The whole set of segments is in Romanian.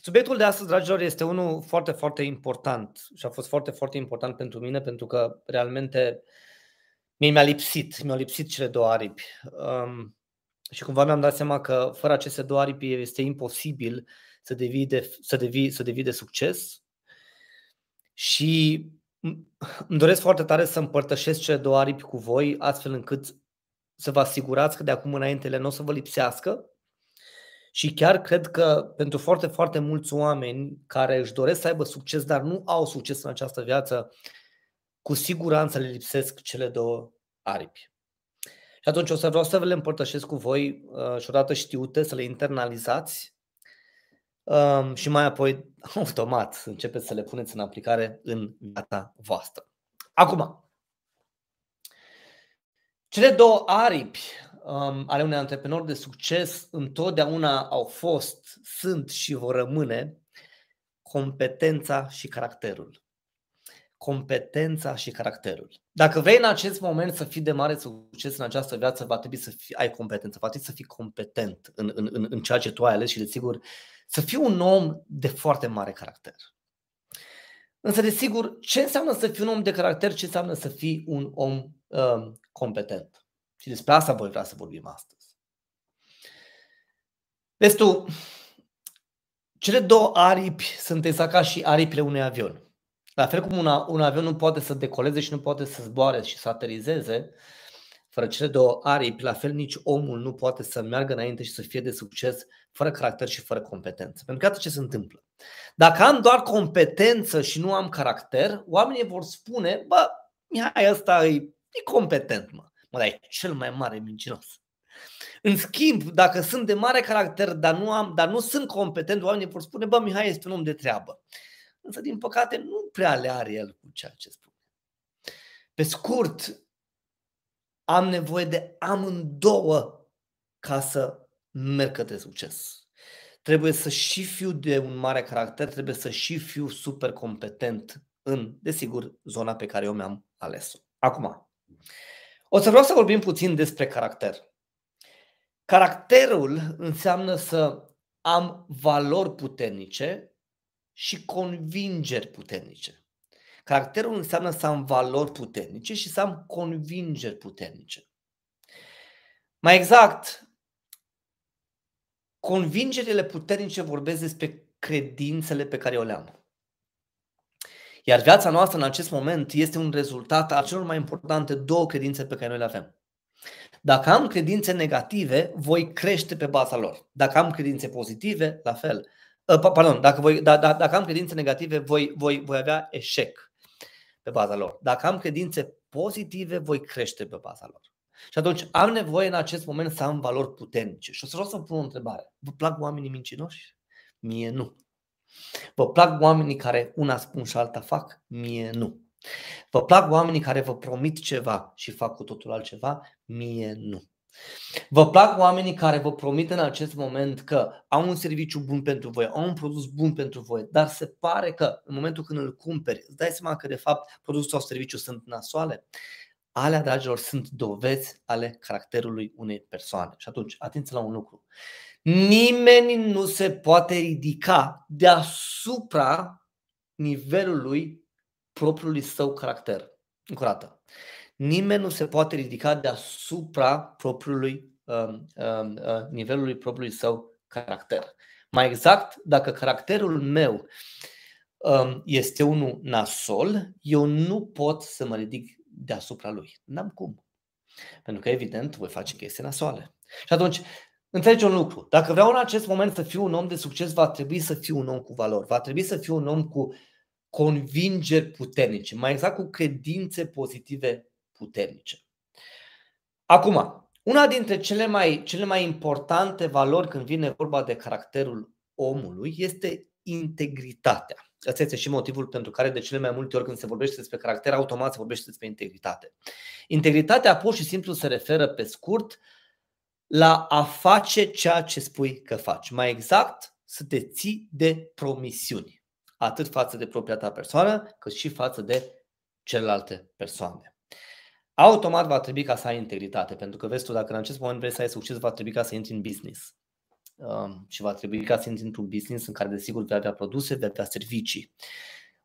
Subiectul de astăzi, dragilor, este unul foarte, foarte important și a fost foarte, foarte important pentru mine pentru că realmente mie mi-a lipsit, mi-au lipsit cele două aripi. Um, și cumva mi-am dat seama că fără aceste două aripi este imposibil să devii de, să devii, să devii de succes. Și îmi doresc foarte tare să împărtășesc cele două aripi cu voi, astfel încât să vă asigurați că de acum înainte nu o să vă lipsească și chiar cred că pentru foarte, foarte mulți oameni care își doresc să aibă succes, dar nu au succes în această viață, cu siguranță le lipsesc cele două aripi. Și atunci o să vreau să vă le împărtășesc cu voi uh, și odată știute, să le internalizați um, și mai apoi, automat, să începeți să le puneți în aplicare în viața voastră. Acum, cele două aripi um, ale unui antreprenor de succes întotdeauna au fost, sunt și vor rămâne competența și caracterul. Competența și caracterul. Dacă vrei în acest moment să fii de mare succes în această viață, va trebui să fii, ai competență, va trebui să fii competent în, în, în, în ceea ce tu ai ales și, desigur, să fii un om de foarte mare caracter. Însă, desigur, ce înseamnă să fii un om de caracter, ce înseamnă să fii un om um, competent? Și despre asta voi vrea să vorbim astăzi. Vezi tu, cele două aripi sunt exact ca și aripile unui avion. La fel cum una, un avion nu poate să decoleze și nu poate să zboare și să aterizeze, fără cele două aripi, la fel nici omul nu poate să meargă înainte și să fie de succes fără caracter și fără competență. Pentru că atât ce se întâmplă. Dacă am doar competență și nu am caracter, oamenii vor spune, bă, Mihai ăsta e, e competent, mă. Mă, dar e cel mai mare mincinos. În schimb, dacă sunt de mare caracter, dar nu, am, dar nu sunt competent, oamenii vor spune, bă, Mihai este un om de treabă. Însă, din păcate, nu prea le are el cu ceea ce spune. Pe scurt, am nevoie de amândouă ca să merg către succes. Trebuie să și fiu de un mare caracter, trebuie să și fiu super competent în, desigur, zona pe care eu mi-am ales-o. Acum, o să vreau să vorbim puțin despre caracter. Caracterul înseamnă să am valori puternice și convingeri puternice. Caracterul înseamnă să am valori puternice și să am convingeri puternice. Mai exact, convingerile puternice vorbesc despre credințele pe care eu le am. Iar viața noastră în acest moment este un rezultat al celor mai importante două credințe pe care noi le avem. Dacă am credințe negative, voi crește pe baza lor. Dacă am credințe pozitive, la fel. Ă, pardon, dacă, voi, da, da, dacă am credințe negative, voi, voi, voi avea eșec pe baza lor. Dacă am credințe pozitive, voi crește pe baza lor. Și atunci am nevoie în acest moment să am valori puternice. Și o să vreau să pun o întrebare. Vă plac oamenii mincinoși? Mie nu. Vă plac oamenii care una spun și alta fac? Mie nu. Vă plac oamenii care vă promit ceva și fac cu totul altceva? Mie nu. Vă plac oamenii care vă promit în acest moment că au un serviciu bun pentru voi, au un produs bun pentru voi, dar se pare că în momentul când îl cumperi, îți dai seama că de fapt produsul sau serviciu sunt nasoale? Alea, dragilor, sunt dovezi ale caracterului unei persoane. Și atunci, atenție la un lucru. Nimeni nu se poate ridica deasupra nivelului propriului său caracter. Încă o dată. Nimeni nu se poate ridica deasupra propriului uh, uh, uh, nivelului propriului său caracter. Mai exact, dacă caracterul meu uh, este unul nasol, eu nu pot să mă ridic deasupra lui. N-am cum. Pentru că, evident, voi face chestii nasoale. Și atunci, Înțelegi un lucru. Dacă vreau în acest moment să fiu un om de succes, va trebui să fiu un om cu valori. Va trebui să fiu un om cu convingeri puternice, mai exact cu credințe pozitive puternice. Acum, una dintre cele mai, cele mai importante valori când vine vorba de caracterul omului este integritatea. Asta este și motivul pentru care de cele mai multe ori când se vorbește despre caracter, automat se vorbește despre integritate. Integritatea pur și simplu se referă pe scurt la a face ceea ce spui că faci. Mai exact, să te ții de promisiuni, atât față de propria ta persoană, cât și față de celelalte persoane. Automat va trebui ca să ai integritate, pentru că vezi tu, dacă în acest moment vrei să ai succes, va trebui ca să intri în business. um, și va trebui ca să intri într-un business în care desigur vei avea produse, vei avea servicii.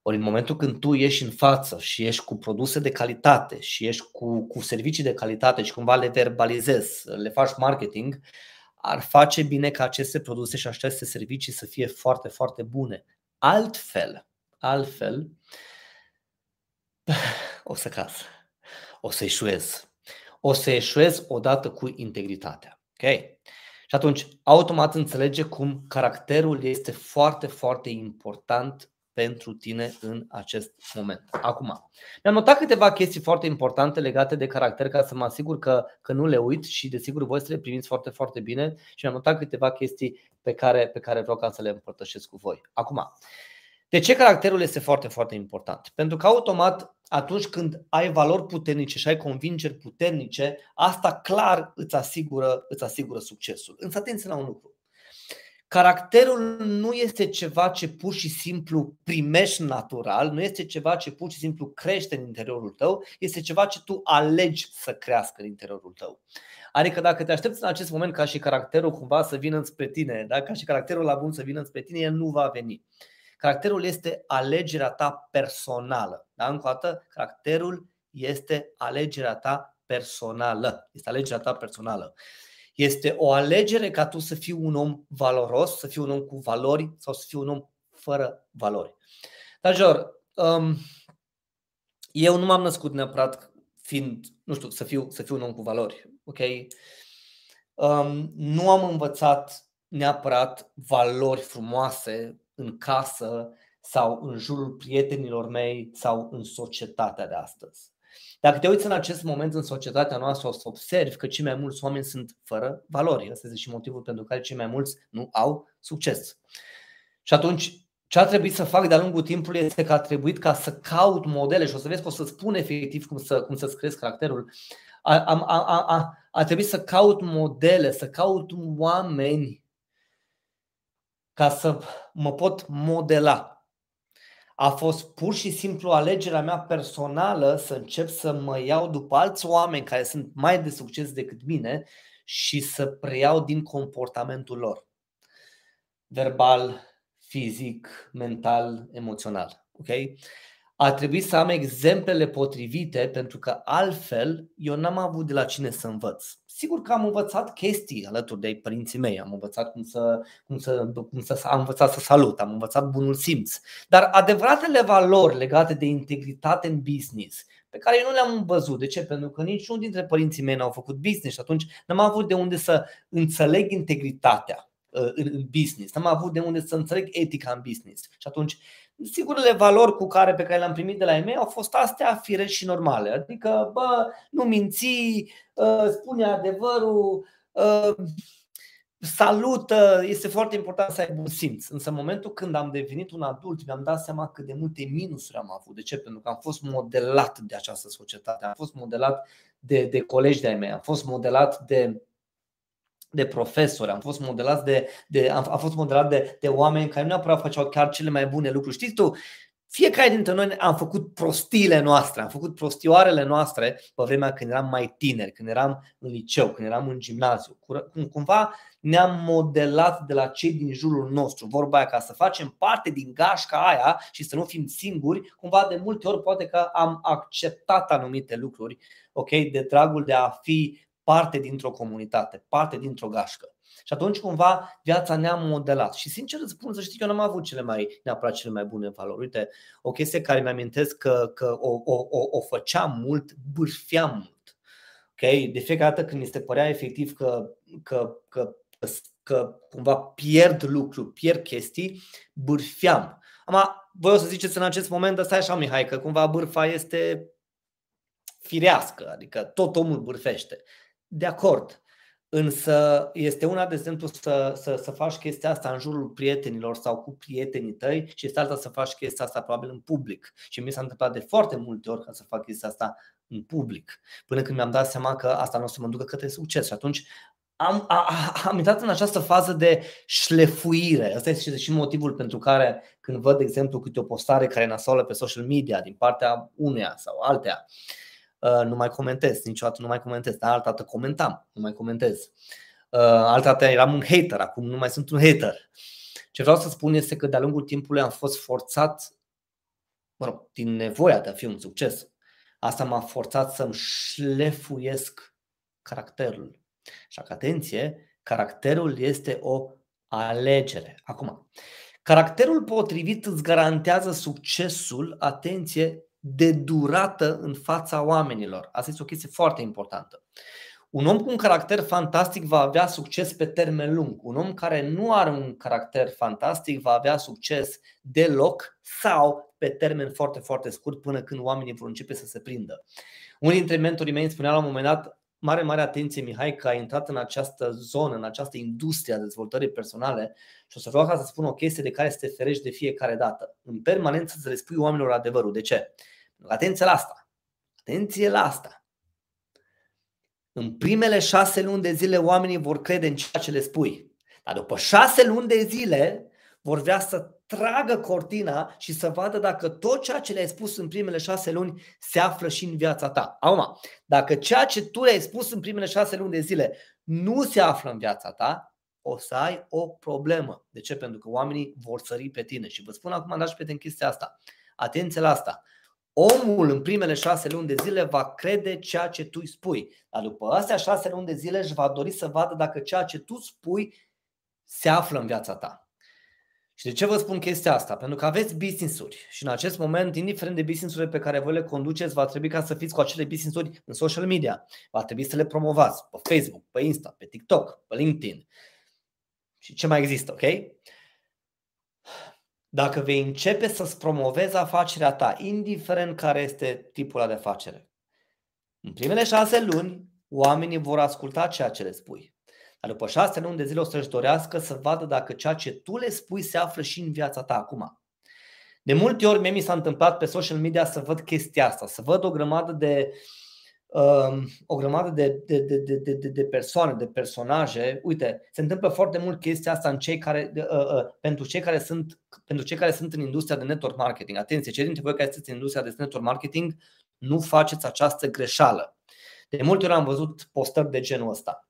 Ori în momentul când tu ieși în față și ești cu produse de calitate și ești cu, cu servicii de calitate și cumva le verbalizezi, le faci marketing, ar face bine ca aceste produse și aceste servicii să fie foarte, foarte bune. Altfel, altfel, o să caz, o să eșuez. O să eșuez odată cu integritatea. Ok? Și atunci, automat înțelege cum caracterul este foarte, foarte important pentru tine în acest moment. Acum, mi-am notat câteva chestii foarte importante legate de caracter ca să mă asigur că, că nu le uit și desigur voi să le primiți foarte, foarte bine și mi-am notat câteva chestii pe care, pe care vreau ca să le împărtășesc cu voi. Acum, de ce caracterul este foarte, foarte important? Pentru că automat atunci când ai valori puternice și ai convingeri puternice, asta clar îți asigură, îți asigură succesul. Însă atenție la un lucru. Caracterul nu este ceva ce pur și simplu primești natural, nu este ceva ce pur și simplu crește în interiorul tău, este ceva ce tu alegi să crească în interiorul tău. Adică dacă te aștepți în acest moment ca și caracterul cumva să vină spre tine, da? ca și caracterul la bun să vină spre tine, el nu va veni. Caracterul este alegerea ta personală. Da? Încă o dată, caracterul este alegerea ta personală. Este alegerea ta personală. Este o alegere ca tu să fii un om valoros, să fii un om cu valori sau să fii un om fără valori. Dar, um, eu nu m-am născut neapărat fiind, nu știu, să fiu, să fiu un om cu valori. Ok? Um, nu am învățat neapărat valori frumoase în casă sau în jurul prietenilor mei sau în societatea de astăzi. Dacă te uiți în acest moment în societatea noastră, o să observi că cei mai mulți oameni sunt fără valori. Asta este și motivul pentru care cei mai mulți nu au succes. Și atunci, ce a trebuit să fac de-a lungul timpului este că a trebuit ca să caut modele și o să vezi că o să spun efectiv cum, să, cum să-ți crezi caracterul. A, a, a, a, a trebuit să caut modele, să caut oameni ca să mă pot modela. A fost pur și simplu alegerea mea personală să încep să mă iau după alți oameni care sunt mai de succes decât mine și să preiau din comportamentul lor. Verbal, fizic, mental, emoțional. Okay? A trebuit să am exemplele potrivite pentru că altfel eu n-am avut de la cine să învăț. Sigur că am învățat chestii alături de părinții mei, am învățat cum să, cum să, cum să am învățat să salut, am învățat bunul simț. Dar adevăratele valori legate de integritate în business, pe care eu nu le-am văzut. De ce? Pentru că niciunul dintre părinții mei n-au făcut business și atunci n-am avut de unde să înțeleg integritatea uh, în business, n-am avut de unde să înțeleg etica în business. Și atunci Singurele valori cu care pe care le-am primit de la ei au fost astea firești și normale. Adică, bă, nu minți, ă, spune adevărul, ă, salută, este foarte important să ai bun simț. Însă în momentul când am devenit un adult, mi-am dat seama cât de multe minusuri am avut. De ce? Pentru că am fost modelat de această societate, am fost modelat de, de colegi de-ai mei, am fost modelat de de profesori, am fost modelat de, de, am, am fost modelat de, de oameni care nu neapărat făceau chiar cele mai bune lucruri. Știți tu, fiecare dintre noi am făcut prostiile noastre, am făcut prostioarele noastre pe vremea când eram mai tineri, când eram în liceu, când eram în gimnaziu. Cumva ne-am modelat de la cei din jurul nostru. Vorba aia ca să facem parte din gașca aia și să nu fim singuri, cumva de multe ori poate că am acceptat anumite lucruri, ok, de dragul de a fi parte dintr-o comunitate, parte dintr-o gașcă. Și atunci cumva viața ne-a modelat. Și sincer îți spun să știi că eu n-am avut cele mai, neapărat cele mai bune valori. Uite, o chestie care mi-amintesc că, că o, o, o, o făceam mult, bârfeam mult. Okay? De fiecare dată când mi se părea efectiv că, că, că, că cumva pierd lucruri, pierd chestii, bârfeam. Am, voi o să ziceți în acest moment, ăsta așa Mihai, că cumva bârfa este firească, adică tot omul bârfește de acord. Însă este una, de exemplu, să, să, să faci chestia asta în jurul prietenilor sau cu prietenii tăi și este alta să faci chestia asta probabil în public. Și mi s-a întâmplat de foarte multe ori ca să fac chestia asta în public. Până când mi-am dat seama că asta nu o să mă ducă către succes. Și atunci am, a, am intrat în această fază de șlefuire. Asta este și motivul pentru care când văd, de exemplu, câte o postare care nasoală pe social media din partea uneia sau alteia, uh, Uh, nu mai comentez, niciodată nu mai comentez, dar altă dată comentam, nu mai comentez. altă dată eram un hater, acum nu mai sunt un hater. Ce vreau să spun este că de-a lungul timpului am fost forțat, mă rog, din nevoia de a fi un succes. Asta m-a forțat să-mi șlefuiesc caracterul. Și atenție, caracterul este o alegere. Acum, caracterul potrivit îți garantează succesul, atenție, de durată în fața oamenilor. Asta este o chestie foarte importantă. Un om cu un caracter fantastic va avea succes pe termen lung. Un om care nu are un caracter fantastic va avea succes deloc sau pe termen foarte, foarte scurt până când oamenii vor începe să se prindă. Unul dintre mentorii mei îmi spunea la un moment dat, mare, mare atenție Mihai că ai intrat în această zonă, în această industrie a dezvoltării personale și o să vreau ca să spun o chestie de care să te ferești de fiecare dată. În permanență să le spui oamenilor adevărul. De ce? Atenție la asta. Atenție la asta. În primele șase luni de zile oamenii vor crede în ceea ce le spui. Dar după șase luni de zile vor vrea să tragă cortina și să vadă dacă tot ceea ce le-ai spus în primele șase luni se află și în viața ta. Acum, dacă ceea ce tu le-ai spus în primele șase luni de zile nu se află în viața ta, o să ai o problemă. De ce? Pentru că oamenii vor sări pe tine. Și vă spun acum, dragi prieteni, chestia asta. Atenție la asta. Omul în primele șase luni de zile va crede ceea ce tu îi spui. Dar după astea șase luni de zile își va dori să vadă dacă ceea ce tu spui se află în viața ta. Și de ce vă spun chestia asta? Pentru că aveți business-uri și în acest moment, indiferent de business-urile pe care voi le conduceți, va trebui ca să fiți cu acele business-uri în social media. Va trebui să le promovați pe Facebook, pe Insta, pe TikTok, pe LinkedIn și ce mai există, ok? Dacă vei începe să-ți promovezi afacerea ta, indiferent care este tipul de afacere, în primele șase luni, oamenii vor asculta ceea ce le spui. Dar după șase luni de zile o să-și dorească să vadă dacă ceea ce tu le spui se află și în viața ta acum. De multe ori mie mi s-a întâmplat pe social media să văd chestia asta, să văd o grămadă de um, o grămadă de, de, de, de, de, de persoane, de personaje. Uite, se întâmplă foarte mult chestia asta în cei care, uh, uh, pentru, cei care sunt, pentru cei care sunt în industria de network marketing. Atenție, cei dintre voi care sunteți în industria de network marketing, nu faceți această greșeală. De multe ori am văzut postări de genul ăsta.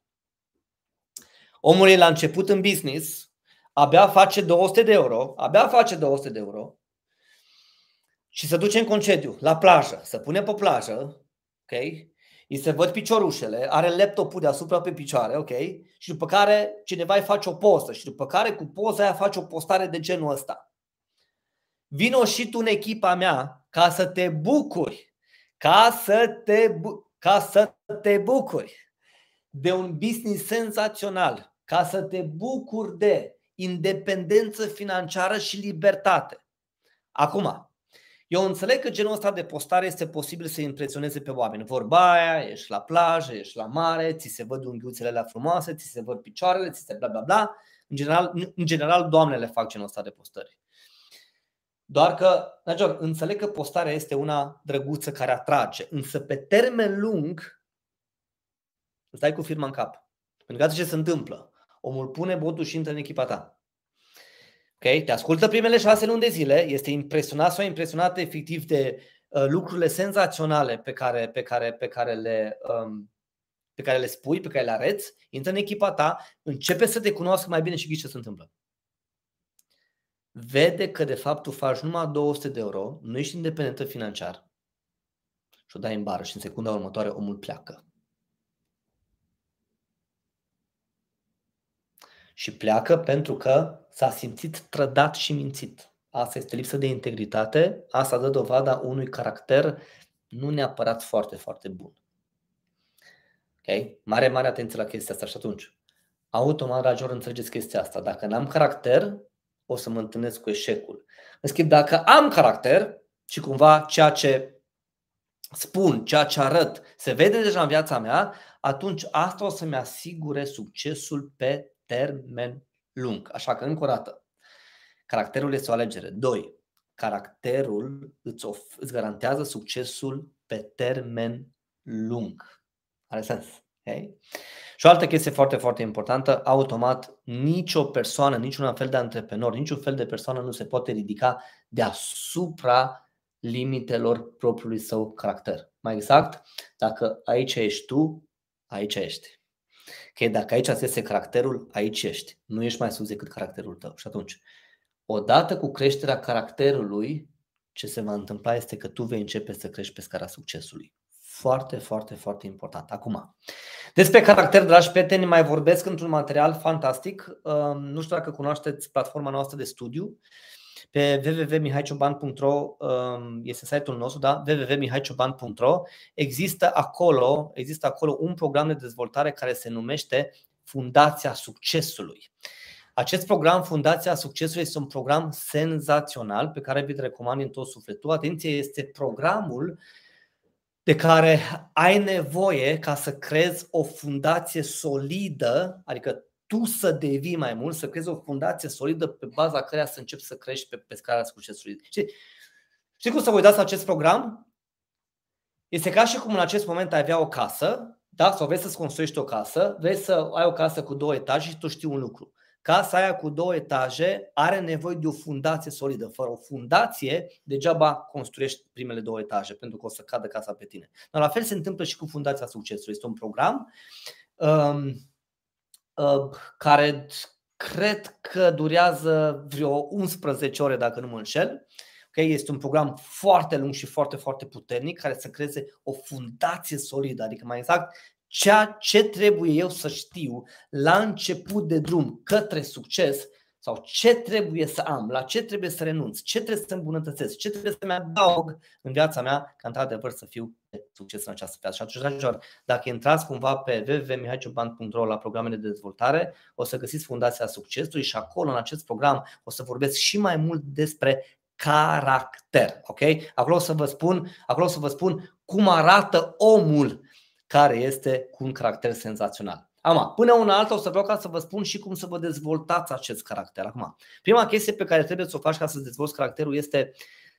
Omul e la început în business, abia face 200 de euro, abia face 200 de euro și se duce în concediu, la plajă, se pune pe plajă, ok? Îi se văd piciorușele, are laptopul deasupra pe picioare, ok? Și după care cineva îi face o poză și după care cu poza aia face o postare de genul ăsta. Vino și tu în echipa mea ca să te bucuri, ca să te, bu- ca să te bucuri de un business senzațional, ca să te bucuri de independență financiară și libertate. Acum, eu înțeleg că genul ăsta de postare este posibil să impresioneze pe oameni. Vorba aia, ești la plajă, ești la mare, ți se văd unghiuțele alea frumoase, ți se văd picioarele, ți se bla bla bla. În general, în general doamnele fac genul ăsta de postări. Doar că, Najor, înțeleg că postarea este una drăguță care atrage, însă pe termen lung îți dai cu firma în cap. Pentru că ce se întâmplă omul pune botul și intră în echipa ta. Ok? Te ascultă primele șase luni de zile, este impresionat sau impresionat efectiv de uh, lucrurile senzaționale pe care, pe care, pe care le, um, pe care le spui, pe care le arăți, intră în echipa ta, începe să te cunoască mai bine și ghici ce se întâmplă. Vede că de fapt tu faci numai 200 de euro, nu ești independentă financiar și o dai în bară și în secunda următoare omul pleacă. și pleacă pentru că s-a simțit trădat și mințit. Asta este lipsă de integritate, asta dă dovada unui caracter nu neapărat foarte, foarte bun. Ok? Mare, mare atenție la chestia asta și atunci. Automat, dragilor, înțelegeți chestia asta. Dacă n-am caracter, o să mă întâlnesc cu eșecul. În schimb, dacă am caracter și cumva ceea ce spun, ceea ce arăt, se vede deja în viața mea, atunci asta o să-mi asigure succesul pe termen lung. Așa că, încă o dată, caracterul este o alegere. Doi, caracterul îți, of- îți garantează succesul pe termen lung. Are sens. Okay? Și o altă chestie foarte, foarte importantă, automat, nicio persoană, niciun fel de antreprenor, niciun fel de persoană nu se poate ridica deasupra limitelor propriului său caracter. Mai exact, dacă aici ești tu, aici ești. Că dacă aici este caracterul, aici ești. Nu ești mai sus decât caracterul tău. Și atunci, odată cu creșterea caracterului, ce se va întâmpla este că tu vei începe să crești pe scara succesului. Foarte, foarte, foarte important. Acum, despre caracter, dragi prieteni, mai vorbesc într-un material fantastic. Nu știu dacă cunoașteți platforma noastră de studiu. Pe www.mihaicioban.ro este site-ul nostru, da? www.mihaicioban.ro există acolo, există acolo un program de dezvoltare care se numește Fundația Succesului. Acest program, Fundația Succesului, este un program senzațional pe care vi-l recomand în tot sufletul. Atenție, este programul de care ai nevoie ca să creezi o fundație solidă, adică tu să devii mai mult, să creezi o fundație solidă pe baza căreia să începi să crești pe, pe scara succesului. Știi, știi cum să vă uitați acest program? Este ca și cum în acest moment ai avea o casă, da? sau vrei să-ți construiești o casă, vrei să ai o casă cu două etaje și tu știi un lucru. Casa aia cu două etaje are nevoie de o fundație solidă. Fără o fundație, degeaba construiești primele două etaje, pentru că o să cadă casa pe tine. Dar la fel se întâmplă și cu Fundația Succesului. Este un program um, uh, care cred că durează vreo 11 ore, dacă nu mă înșel. Okay? Este un program foarte lung și foarte, foarte puternic care să creeze o fundație solidă, adică mai exact ceea ce trebuie eu să știu la început de drum către succes sau ce trebuie să am, la ce trebuie să renunț, ce trebuie să îmbunătățesc, ce trebuie să-mi adaug în viața mea ca într-adevăr să fiu de succes în această viață. Și atunci, dragilor, dacă intrați cumva pe www.mihaicioband.ro la programele de dezvoltare, o să găsiți Fundația Succesului și acolo, în acest program, o să vorbesc și mai mult despre caracter. Ok? Acolo o să vă spun, acolo o să vă spun cum arată omul care este cu un caracter senzațional. Acum, până una alta o să vreau ca să vă spun și cum să vă dezvoltați acest caracter. Acum, prima chestie pe care trebuie să o faci ca să-ți dezvolți caracterul este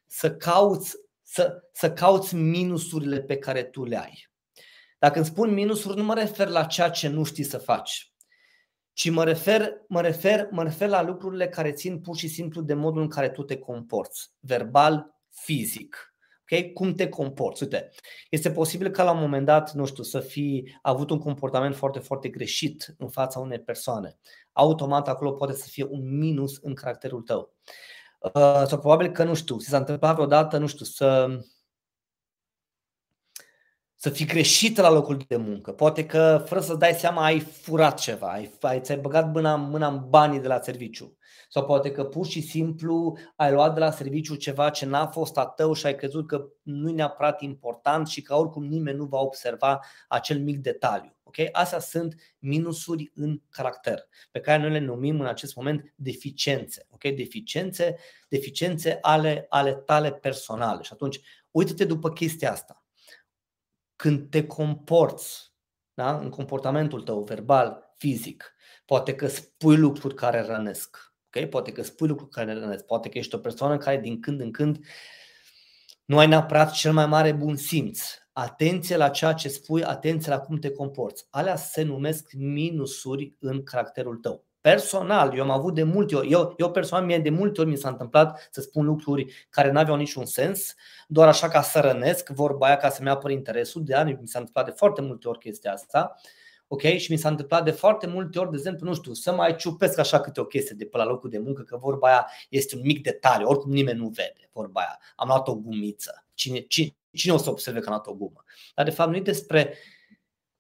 să cauți, să, să cauți minusurile pe care tu le ai. Dacă îmi spun minusuri, nu mă refer la ceea ce nu știi să faci, ci mă refer, mă, refer, mă refer la lucrurile care țin pur și simplu de modul în care tu te comporți, verbal, fizic. Okay? Cum te comporți? Uite, este posibil ca la un moment dat, nu știu, să fi avut un comportament foarte, foarte greșit în fața unei persoane. Automat acolo poate să fie un minus în caracterul tău. Uh, sau probabil că, nu știu, ți s-a întâmplat vreodată, nu știu, să să fii greșit la locul de muncă. Poate că, fără să dai seama, ai furat ceva, ai, ai, ți-ai băgat mâna, mâna în banii de la serviciu. Sau poate că pur și simplu ai luat de la serviciu ceva ce n-a fost a tău și ai crezut că nu e neapărat important și că oricum nimeni nu va observa acel mic detaliu. Okay? Astea sunt minusuri în caracter, pe care noi le numim în acest moment deficiențe. Okay? Deficiențe, deficiențe ale, ale tale personale. Și atunci, uită-te după chestia asta. Când te comporți da? în comportamentul tău verbal, fizic, poate că spui lucruri care rănesc, Okay? Poate că spui lucruri care ne rănesc, poate că ești o persoană care din când în când nu ai neapărat cel mai mare bun simț. Atenție la ceea ce spui, atenție la cum te comporți. Alea se numesc minusuri în caracterul tău. Personal, eu am avut de multe ori, eu, eu personal mie de multe ori mi s-a întâmplat să spun lucruri care nu aveau niciun sens, doar așa ca să rănesc, vorba aia ca să-mi apăr interesul, de ani mi s-a întâmplat de foarte multe ori chestia asta ok? Și mi s-a întâmplat de foarte multe ori, de exemplu, nu știu, să mai ciupesc așa câte o chestie de pe la locul de muncă, că vorba aia este un mic detaliu, oricum nimeni nu vede vorba aia. Am luat o gumiță. Cine, cine, cine o să observe că am luat o gumă? Dar de fapt nu e despre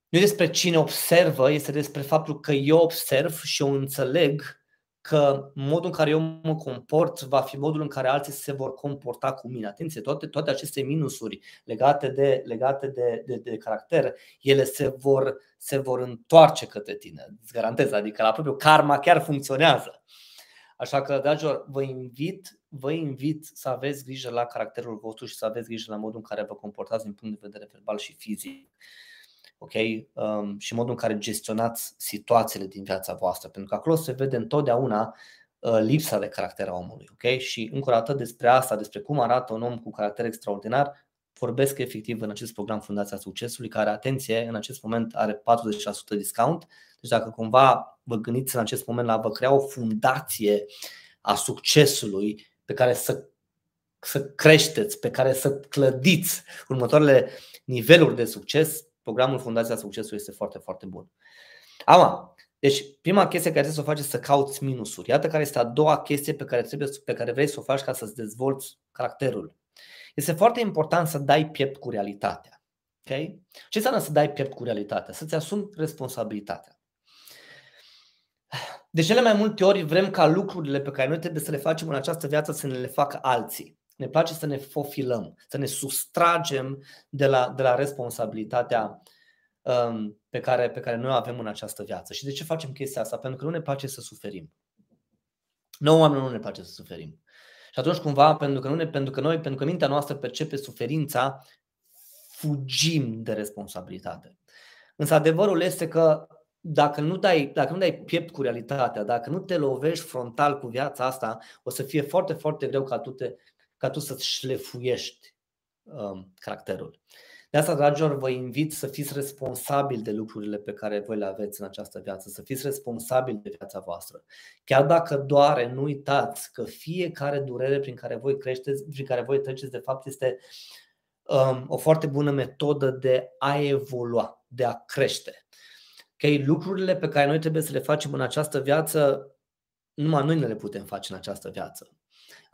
nu e despre cine observă, este despre faptul că eu observ și eu înțeleg că modul în care eu mă comport va fi modul în care alții se vor comporta cu mine. Atenție, toate, toate aceste minusuri legate de, legate de, de, de caracter, ele se vor, se vor întoarce către tine, îți garantez. Adică la propriu karma chiar funcționează. Așa că, dragilor, vă invit, vă invit să aveți grijă la caracterul vostru și să aveți grijă la modul în care vă comportați din punct de vedere verbal și fizic ok? Um, și modul în care gestionați situațiile din viața voastră, pentru că acolo se vede întotdeauna uh, lipsa de caracter a omului. ok? Și încă o dată despre asta, despre cum arată un om cu caracter extraordinar, vorbesc efectiv în acest program Fundația Succesului, care, atenție, în acest moment are 40% discount. Deci dacă cumva vă gândiți în acest moment la vă crea o fundație a succesului pe care să, să creșteți, pe care să clădiți următoarele niveluri de succes, programul Fundația Succesului este foarte, foarte bun. Ama, deci prima chestie care trebuie să o faci este să cauți minusuri. Iată care este a doua chestie pe care, trebuie, pe care vrei să o faci ca să-ți dezvolți caracterul. Este foarte important să dai piept cu realitatea. Okay? Ce înseamnă să dai piept cu realitatea? Să-ți asumi responsabilitatea. De cele mai multe ori vrem ca lucrurile pe care noi trebuie să le facem în această viață să ne le facă alții. Ne place să ne fofilăm, să ne sustragem de la, de la responsabilitatea um, pe, care, pe care noi o avem în această viață. Și de ce facem chestia asta? Pentru că nu ne place să suferim. Nu oameni nu ne place să suferim. Și atunci cumva, pentru că, nu ne, pentru că noi, pentru că mintea noastră percepe suferința, fugim de responsabilitate. Însă adevărul este că dacă nu dai, dacă nu dai piept cu realitatea, dacă nu te lovești frontal cu viața asta, o să fie foarte, foarte greu ca tu, te, ca tu să-ți șlefuiești um, caracterul. De asta, dragilor, vă invit să fiți responsabili de lucrurile pe care voi le aveți în această viață, să fiți responsabili de viața voastră. Chiar dacă doare, nu uitați că fiecare durere prin care voi creșteți, prin care voi treceți, de fapt, este um, o foarte bună metodă de a evolua, de a crește. Okay? Lucrurile pe care noi trebuie să le facem în această viață, numai noi ne le putem face în această viață.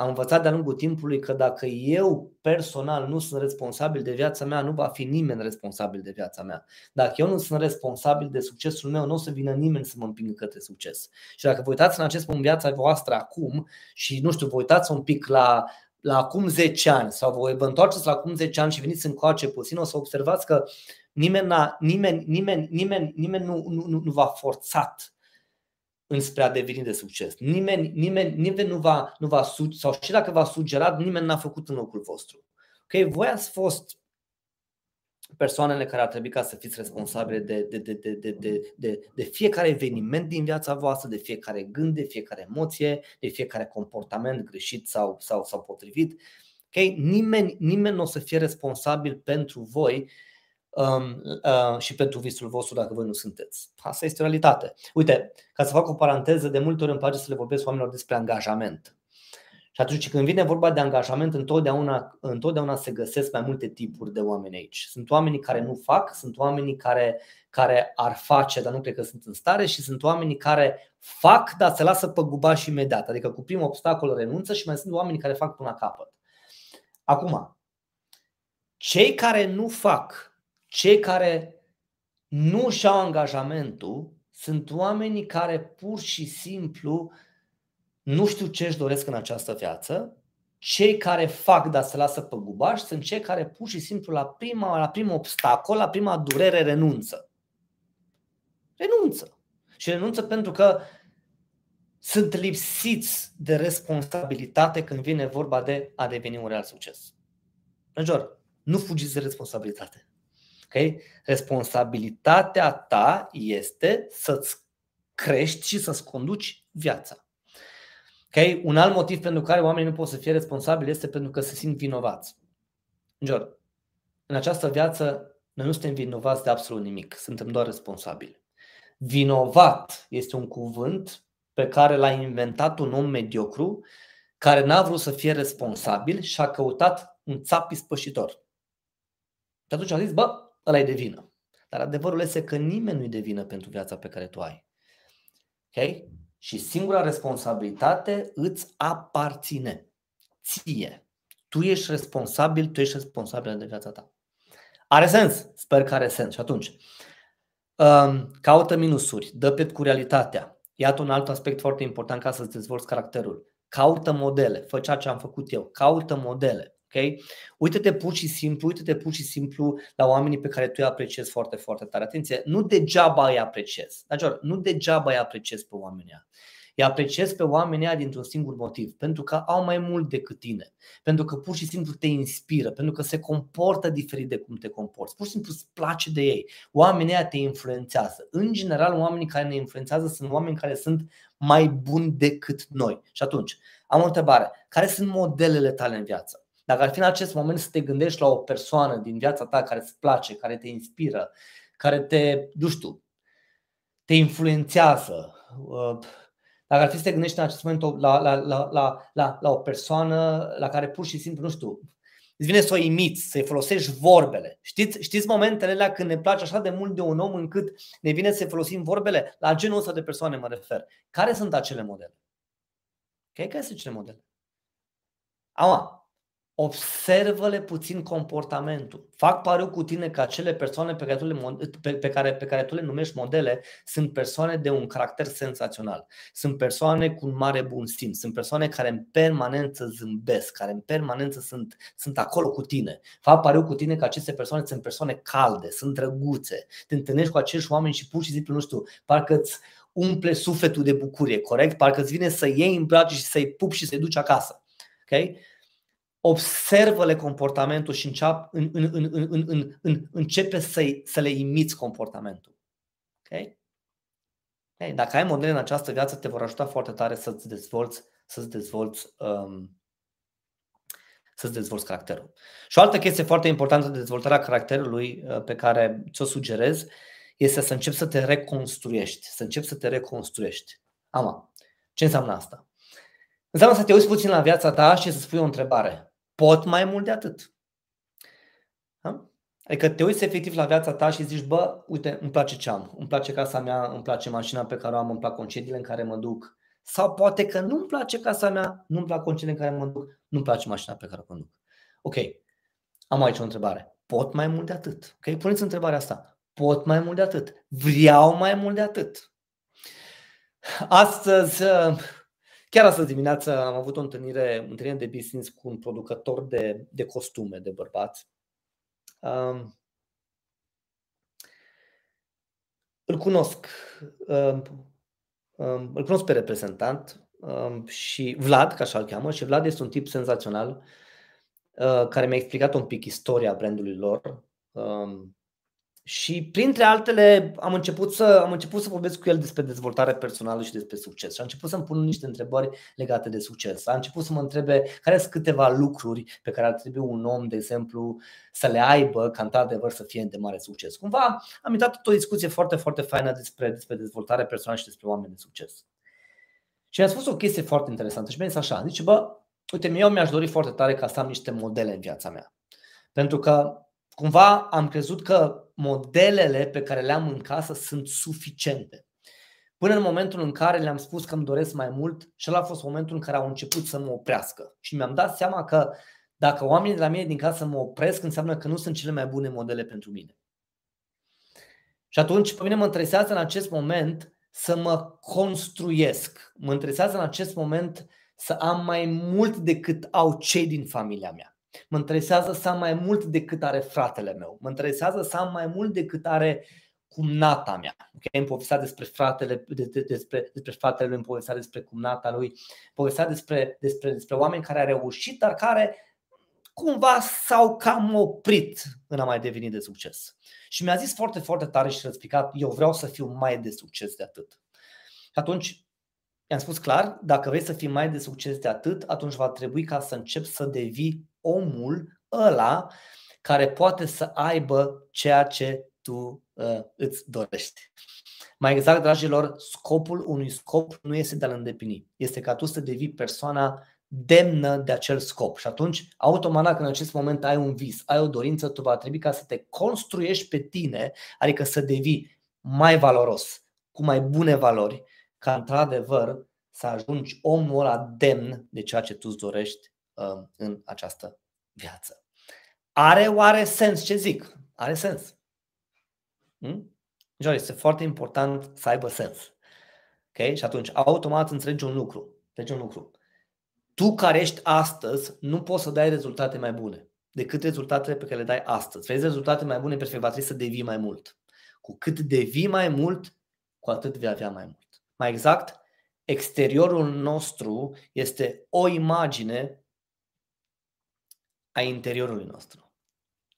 Am învățat de-a lungul timpului că dacă eu personal nu sunt responsabil de viața mea, nu va fi nimeni responsabil de viața mea. Dacă eu nu sunt responsabil de succesul meu, nu o să vină nimeni să mă împingă către succes. Și dacă vă uitați în acest punct viața voastră acum și, nu știu, vă uitați un pic la, la acum 10 ani sau vă, vă întoarceți la acum 10 ani și veniți încoace puțin, o să observați că nimeni, nimeni, nimeni, nimeni, nimeni nu, nu, nu, nu v-a forțat înspre a deveni de succes. Nimeni, nimeni, nimeni nu va, nu va sau și dacă v-a sugerat, nimeni n-a făcut în locul vostru. Ok, voi ați fost persoanele care ar trebui ca să fiți responsabile de, de, de, de, de, de, de, de fiecare eveniment din viața voastră, de fiecare gând, de fiecare emoție, de fiecare comportament greșit sau, sau, sau potrivit. Okay? Nimeni, nimeni nu o să fie responsabil pentru voi um, uh, și pentru visul vostru dacă voi nu sunteți. Asta este o realitate. Uite, ca să fac o paranteză, de multe ori îmi place să le vorbesc oamenilor despre angajament. Și atunci când vine vorba de angajament, întotdeauna, întotdeauna se găsesc mai multe tipuri de oameni aici. Sunt oamenii care nu fac, sunt oamenii care, care ar face, dar nu cred că sunt în stare și sunt oamenii care fac, dar se lasă pe gubaș imediat. Adică cu primul obstacol renunță și mai sunt oamenii care fac până la capăt. Acum, cei care nu fac cei care nu și-au angajamentul sunt oamenii care pur și simplu nu știu ce își doresc în această viață. Cei care fac, dar se lasă pe gubaș, sunt cei care pur și simplu la prima, la prima obstacol, la prima durere renunță. Renunță. Și renunță pentru că sunt lipsiți de responsabilitate când vine vorba de a deveni un real succes. Major, nu fugiți de responsabilitate. Okay? Responsabilitatea ta este să-ți crești și să-ți conduci viața. Okay? Un alt motiv pentru care oamenii nu pot să fie responsabili este pentru că se simt vinovați. George, în această viață noi nu suntem vinovați de absolut nimic, suntem doar responsabili. Vinovat este un cuvânt pe care l-a inventat un om mediocru care n-a vrut să fie responsabil și a căutat un țap ispășitor. Și atunci a zis, bă, ăla e de vină. Dar adevărul este că nimeni nu-i de vină pentru viața pe care tu ai. Ok? Și singura responsabilitate îți aparține. Ție. Tu ești responsabil, tu ești responsabil de viața ta. Are sens? Sper că are sens. Și atunci, um, caută minusuri, dă pe cu realitatea. Iată un alt aspect foarte important ca să-ți dezvolți caracterul. Caută modele, fă ceea ce am făcut eu, caută modele. Okay? Uită-te pur și simplu, uită-te pur și simplu la oamenii pe care tu îi apreciezi foarte, foarte tare. Atenție, nu degeaba îi apreciezi. Dar, nu degeaba îi apreciezi pe oamenii îi apreciezi pe oamenii ăia dintr-un singur motiv, pentru că au mai mult decât tine, pentru că pur și simplu te inspiră, pentru că se comportă diferit de cum te comporți, pur și simplu îți place de ei. Oamenii ăia te influențează. În general, oamenii care ne influențează sunt oameni care sunt mai buni decât noi. Și atunci, am o întrebare. Care sunt modelele tale în viață? Dacă ar fi în acest moment să te gândești la o persoană din viața ta care îți place, care te inspiră, care te, nu știu, te influențează, uh, dacă ar fi să te gândești în acest moment la, la, la, la, la, la o persoană la care pur și simplu, nu știu, îți vine să o imiți, să-i folosești vorbele. Știți, știți momentele alea când ne place așa de mult de un om încât ne vine să folosim vorbele? La genul ăsta de persoane mă refer. Care sunt acele modele? Okay? Care sunt acele modele? Aua, observă-le puțin comportamentul. Fac pariu cu tine că acele persoane pe care, tu le, pe, pe, care, pe care tu le numești modele sunt persoane de un caracter senzațional. Sunt persoane cu un mare bun simț. Sunt persoane care în permanență zâmbesc, care în permanență sunt, sunt acolo cu tine. Fac pariu cu tine că aceste persoane sunt persoane calde, sunt drăguțe. Te întâlnești cu acești oameni și pur și simplu, nu știu, parcă îți umple sufletul de bucurie, corect? Parcă îți vine să iei în brațe și să-i pupi și să-i duci acasă. Okay? Observă-le comportamentul și înceap, în, în, în, în, în, în, începe să, să le imiți comportamentul. Okay? Okay. Dacă ai modele în această viață, te vor ajuta foarte tare să-ți dezvolți, să-ți dezvolți, um, să-ți dezvolți caracterul. Și o altă chestie foarte importantă de dezvoltarea caracterului uh, pe care ți-o sugerez este să începi să te reconstruiești. Să începi să te reconstruiești. Ama, ce înseamnă asta? Înseamnă să te uiți puțin la viața ta și să spui o întrebare pot mai mult de atât. Da? Adică te uiți efectiv la viața ta și zici, bă, uite, îmi place ce am, îmi place casa mea, îmi place mașina pe care o am, îmi plac concediile în care mă duc. Sau poate că nu-mi place casa mea, nu-mi plac concediile în care mă duc, nu-mi place mașina pe care o conduc. Ok, am aici o întrebare. Pot mai mult de atât? Ok, puneți întrebarea asta. Pot mai mult de atât? Vreau mai mult de atât? Astăzi Chiar astăzi dimineața am avut o întâlnire, întâlnire de business cu un producător de, de costume de bărbați. Um, îl cunosc. Um, um, îl cunosc pe reprezentant um, și Vlad, ca așa îl cheamă, și Vlad este un tip senzațional uh, care mi-a explicat un pic istoria brandului lor. Um, și printre altele am început să, am început să vorbesc cu el despre dezvoltare personală și despre succes. Și am început să-mi pun niște întrebări legate de succes. A început să mă întrebe care sunt câteva lucruri pe care ar trebui un om, de exemplu, să le aibă ca într-adevăr să fie de mare succes. Cumva am intrat o discuție foarte, foarte faină despre, despre dezvoltare personală și despre oameni de succes. Și mi-a spus o chestie foarte interesantă și mi-a zis așa, zice, bă, uite, eu mi-aș dori foarte tare ca să am niște modele în viața mea. Pentru că cumva am crezut că modelele pe care le am în casă sunt suficiente. Până în momentul în care le-am spus că îmi doresc mai mult și ăla a fost momentul în care au început să mă oprească. Și mi-am dat seama că dacă oamenii de la mine din casă mă opresc, înseamnă că nu sunt cele mai bune modele pentru mine. Și atunci pe mine mă interesează în acest moment să mă construiesc. Mă interesează în acest moment să am mai mult decât au cei din familia mea. Mă interesează să am mai mult decât are fratele meu. Mă interesează să am mai mult decât are cumnata mea. Okay? Îmi povestea despre fratele, de, de, despre, despre fratele lui, îmi povestea despre cumnata lui, povestea despre, despre, despre oameni care au reușit, dar care cumva s-au cam oprit în a mai deveni de succes. Și mi-a zis foarte, foarte tare și răspicat, eu vreau să fiu mai de succes de atât. Și atunci i-am spus clar, dacă vrei să fii mai de succes de atât, atunci va trebui ca să începi să devii omul ăla care poate să aibă ceea ce tu uh, îți dorești. Mai exact, dragilor, scopul unui scop nu este de a-l îndeplini. Este ca tu să devii persoana demnă de acel scop. Și atunci, automat, când în acest moment ai un vis, ai o dorință, tu va trebui ca să te construiești pe tine, adică să devii mai valoros, cu mai bune valori, ca într-adevăr să ajungi omul ăla demn de ceea ce tu îți dorești uh, în această viață. Are oare sens ce zic? Are sens. Hmm? Deci este foarte important să aibă sens. Okay? Și atunci, automat înțelegi un lucru. Înțelegi un lucru. Tu care ești astăzi, nu poți să dai rezultate mai bune decât rezultatele pe care le dai astăzi. Vrei rezultate mai bune, perfect, va trebui să devii mai mult. Cu cât devii mai mult, cu atât vei avea mai mult. Mai exact, exteriorul nostru este o imagine a interiorului nostru.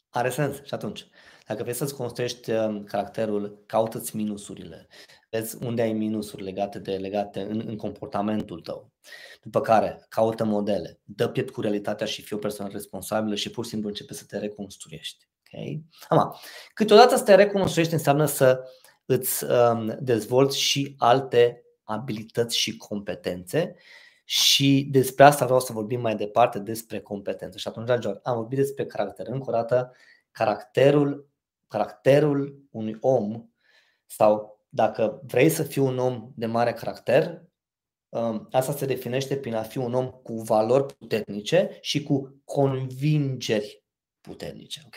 Are sens și atunci. Dacă vrei să-ți construiești um, caracterul, caută-ți minusurile. Vezi unde ai minusuri legate de legate în, în comportamentul tău. După care, caută modele, dă piept cu realitatea și fii o persoană responsabilă și pur și simplu începe să te reconstruiești. Okay? Ama, câteodată să te reconstruiești înseamnă să îți um, dezvolți și alte abilități și competențe Și despre asta vreau să vorbim mai departe, despre competență. Și atunci, dragilor, am vorbit despre caracter. Încă o dată, caracterul, caracterul unui om sau dacă vrei să fii un om de mare caracter, um, asta se definește prin a fi un om cu valori puternice și cu convingeri puternice. Ok?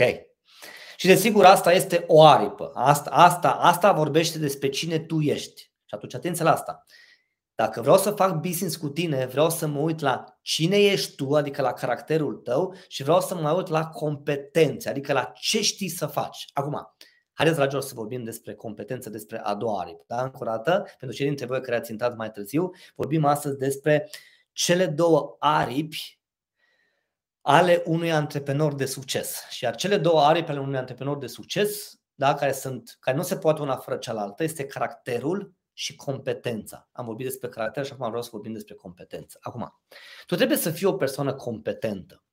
Și desigur asta este o aripă. Asta, asta, asta vorbește despre cine tu ești. Și atunci atenție la asta. Dacă vreau să fac business cu tine, vreau să mă uit la cine ești tu, adică la caracterul tău și vreau să mă uit la competențe, adică la ce știi să faci. Acum, haideți, dragilor, să vorbim despre competență, despre a doua aripă. Da? Încă o dată, pentru cei dintre voi care ați intrat mai târziu, vorbim astăzi despre cele două aripi ale unui antreprenor de succes. Și iar cele două aripi ale unui antreprenor de succes, da, care, sunt, care nu se poate una fără cealaltă, este caracterul și competența. Am vorbit despre caracter și acum vreau să vorbim despre competență. Acum, tu trebuie să fii o persoană competentă.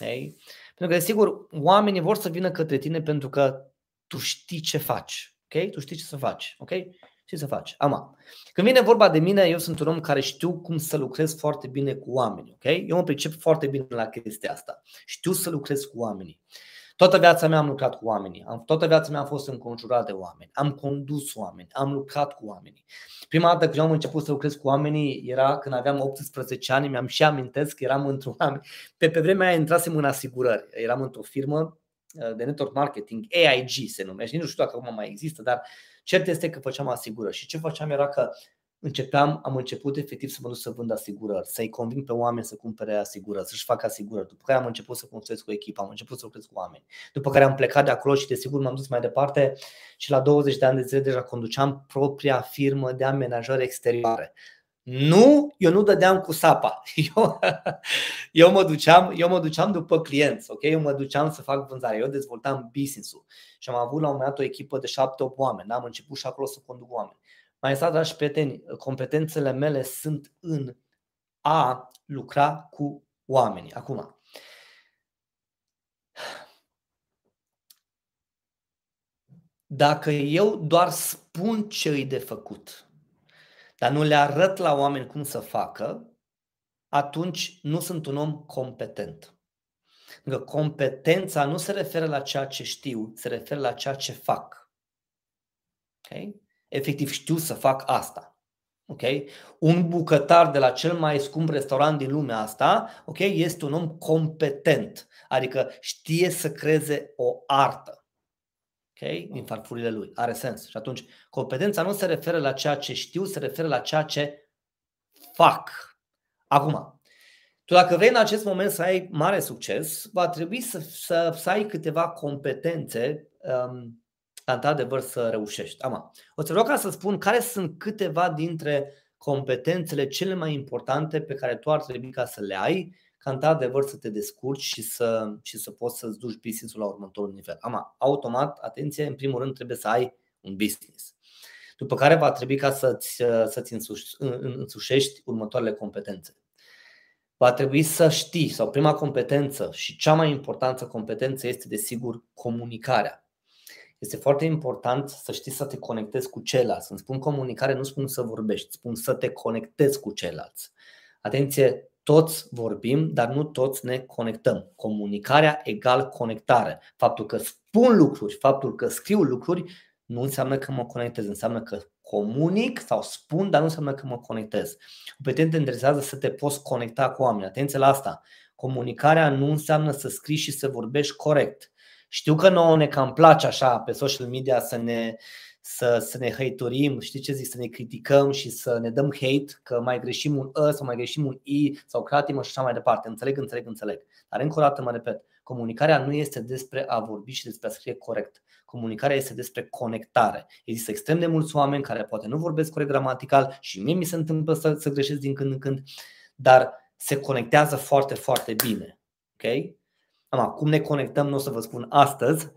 Okay? Pentru că, sigur, oamenii vor să vină către tine pentru că tu știi ce faci. Ok? Tu știi ce să faci. Ok? Ce să faci. Ama. Când vine vorba de mine, eu sunt un om care știu cum să lucrez foarte bine cu oamenii. Ok? Eu mă pricep foarte bine la chestia asta. Știu să lucrez cu oamenii. Toată viața mea am lucrat cu oamenii, am, toată viața mea am fost înconjurat de oameni, am condus oameni, am lucrat cu oamenii. Prima dată când am început să lucrez cu oamenii era când aveam 18 ani, mi-am și amintesc că eram într-un oameni. Pe, pe vremea aia intrasem în asigurări, eram într-o firmă uh, de network marketing, AIG se numește, nu știu dacă acum mai există, dar cert este că făceam asigurări. Și ce făceam era că începeam, am început efectiv să mă duc să vând asigurări, să-i conving pe oameni să cumpere asigurări, să-și facă asigurări. După care am început să construiesc cu echipa, am început să lucrez cu oameni. După care am plecat de acolo și desigur m-am dus mai departe și la 20 de ani de zile deja conduceam propria firmă de amenajări exterioare. Nu, eu nu dădeam cu sapa. Eu, eu, mă duceam, eu mă duceam după clienți, ok? Eu mă duceam să fac vânzare, eu dezvoltam business-ul și am avut la un moment dat o echipă de 7-8 oameni, am început și acolo să conduc oameni. Mai exact, dragi prieteni, competențele mele sunt în a lucra cu oamenii. Acum, dacă eu doar spun ce îi de făcut, dar nu le arăt la oameni cum să facă, atunci nu sunt un om competent. Pentru că competența nu se referă la ceea ce știu, se referă la ceea ce fac. Okay? Efectiv știu să fac asta. Ok? Un bucătar de la cel mai scump restaurant din lumea asta ok, este un om competent, adică știe să creeze o artă ok, din farfurile lui. Are sens. Și atunci, competența nu se referă la ceea ce știu, se referă la ceea ce fac. Acum, tu dacă vrei în acest moment să ai mare succes, va trebui să, să, să ai câteva competențe um, ca într-adevăr să reușești. Ama, o să vreau ca să spun care sunt câteva dintre competențele cele mai importante pe care tu ar trebui ca să le ai ca într-adevăr să te descurci și să, și să poți să-ți duci business-ul la următorul nivel. Ama, automat, atenție, în primul rând trebuie să ai un business. După care va trebui ca să-ți, să-ți însușești următoarele competențe. Va trebui să știi, sau prima competență și cea mai importantă competență este, desigur, comunicarea este foarte important să știi să te conectezi cu ceilalți. Când spun comunicare, nu spun să vorbești, spun să te conectezi cu ceilalți. Atenție, toți vorbim, dar nu toți ne conectăm. Comunicarea egal conectare. Faptul că spun lucruri, faptul că scriu lucruri, nu înseamnă că mă conectez, înseamnă că comunic sau spun, dar nu înseamnă că mă conectez. Pe tine te interesează să te poți conecta cu oameni. Atenție la asta. Comunicarea nu înseamnă să scrii și să vorbești corect. Știu că nouă ne cam place așa pe social media să ne, să, să ne hăiturim, știi ce zic, să ne criticăm și să ne dăm hate, că mai greșim un ă sau mai greșim un i sau cratimă și așa mai departe. Înțeleg, înțeleg, înțeleg. Dar încă o dată mă repet, comunicarea nu este despre a vorbi și despre a scrie corect. Comunicarea este despre conectare. Există extrem de mulți oameni care poate nu vorbesc corect gramatical și mie mi se întâmplă să, să greșesc din când în când, dar se conectează foarte, foarte bine. Okay? Am, cum ne conectăm, nu o să vă spun astăzi,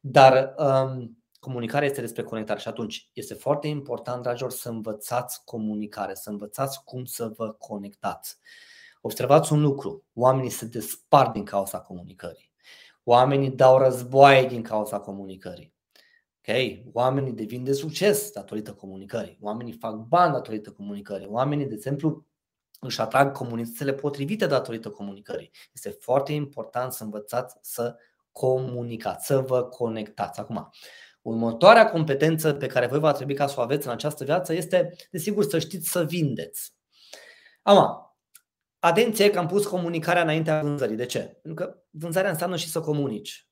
dar um, comunicarea este despre conectare și atunci este foarte important, dragilor, să învățați comunicare, să învățați cum să vă conectați. Observați un lucru, oamenii se despart din cauza comunicării. Oamenii dau războaie din cauza comunicării. Ok? Oamenii devin de succes datorită comunicării. Oamenii fac bani datorită comunicării. Oamenii, de exemplu, își atrag comunitățile potrivite datorită comunicării. Este foarte important să învățați să comunicați, să vă conectați. Acum, următoarea competență pe care voi va trebui ca să o aveți în această viață este, desigur, să știți să vindeți. Acum, atenție că am pus comunicarea înaintea vânzării. De ce? Pentru că vânzarea înseamnă și să comunici.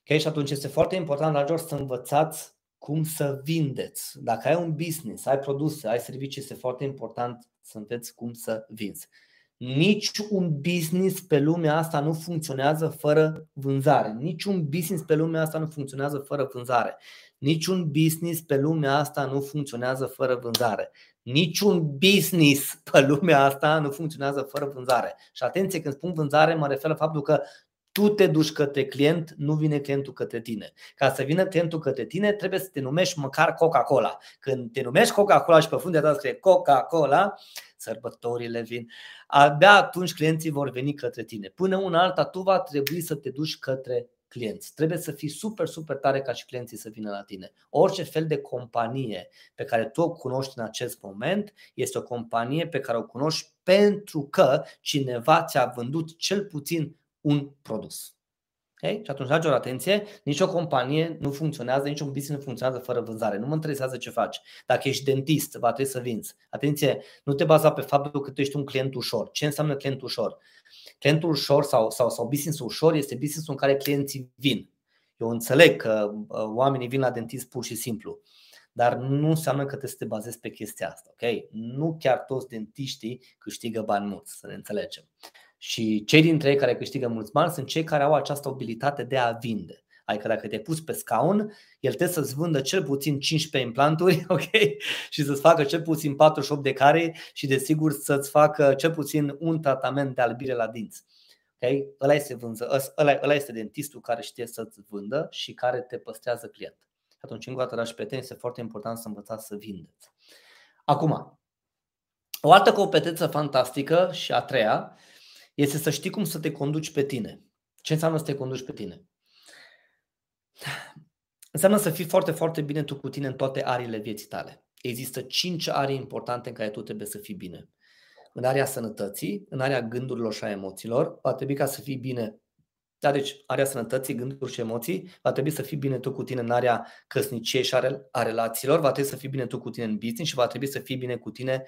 Okay? Și atunci este foarte important, dragilor, să învățați cum să vindeți. Dacă ai un business, ai produse, ai servicii, este foarte important să înveți cum să vinzi. Nici un business pe lumea asta nu funcționează fără vânzare. Nici un business pe lumea asta nu funcționează fără vânzare. Niciun business pe lumea asta nu funcționează fără vânzare. Niciun business pe lumea asta nu funcționează fără vânzare. Și atenție, când spun vânzare, mă refer la faptul că tu te duci către client, nu vine clientul către tine. Ca să vină clientul către tine, trebuie să te numești măcar Coca-Cola. Când te numești Coca-Cola și pe funde ta scrie Coca-Cola, sărbătorile vin, abia atunci clienții vor veni către tine. Până una alta, tu va trebui să te duci către clienți. Trebuie să fii super, super tare ca și clienții să vină la tine. Orice fel de companie pe care tu o cunoști în acest moment este o companie pe care o cunoști pentru că cineva ți-a vândut cel puțin un produs. Okay? Și atunci, dragilor, atenție, nicio companie nu funcționează, niciun business nu funcționează fără vânzare. Nu mă interesează ce faci. Dacă ești dentist, va trebui să vinzi. Atenție, nu te baza pe faptul că tu ești un client ușor. Ce înseamnă client ușor? Clientul ușor sau, sau, sau business ușor este business în care clienții vin. Eu înțeleg că oamenii vin la dentist pur și simplu, dar nu înseamnă că trebuie să te bazezi pe chestia asta. Okay? Nu chiar toți dentiștii câștigă bani mulți, să ne înțelegem. Și cei dintre ei care câștigă mulți bani sunt cei care au această abilitate de a vinde. Adică dacă te-ai pus pe scaun, el trebuie să-ți vândă cel puțin 15 implanturi ok? și să-ți facă cel puțin 48 de care și desigur să-ți facă cel puțin un tratament de albire la dinți. Okay? Ăla, este vânză, ăla, ăla este dentistul care știe să-ți vândă și care te păstrează client. Atunci, încă o dată, dragi prieteni, este foarte important să învățați să vindeți. Acum, o altă competență fantastică și a treia este să știi cum să te conduci pe tine. Ce înseamnă să te conduci pe tine? Înseamnă să fii foarte, foarte bine tu cu tine în toate ariile vieții tale. Există cinci arii importante în care tu trebuie să fii bine. În area sănătății, în area gândurilor și a emoțiilor, va trebui ca să fii bine da, deci area sănătății, gânduri și emoții, va trebui să fii bine tu cu tine în area căsniciei și a relațiilor, va trebui să fii bine tu cu tine în business și va trebui să fii bine cu tine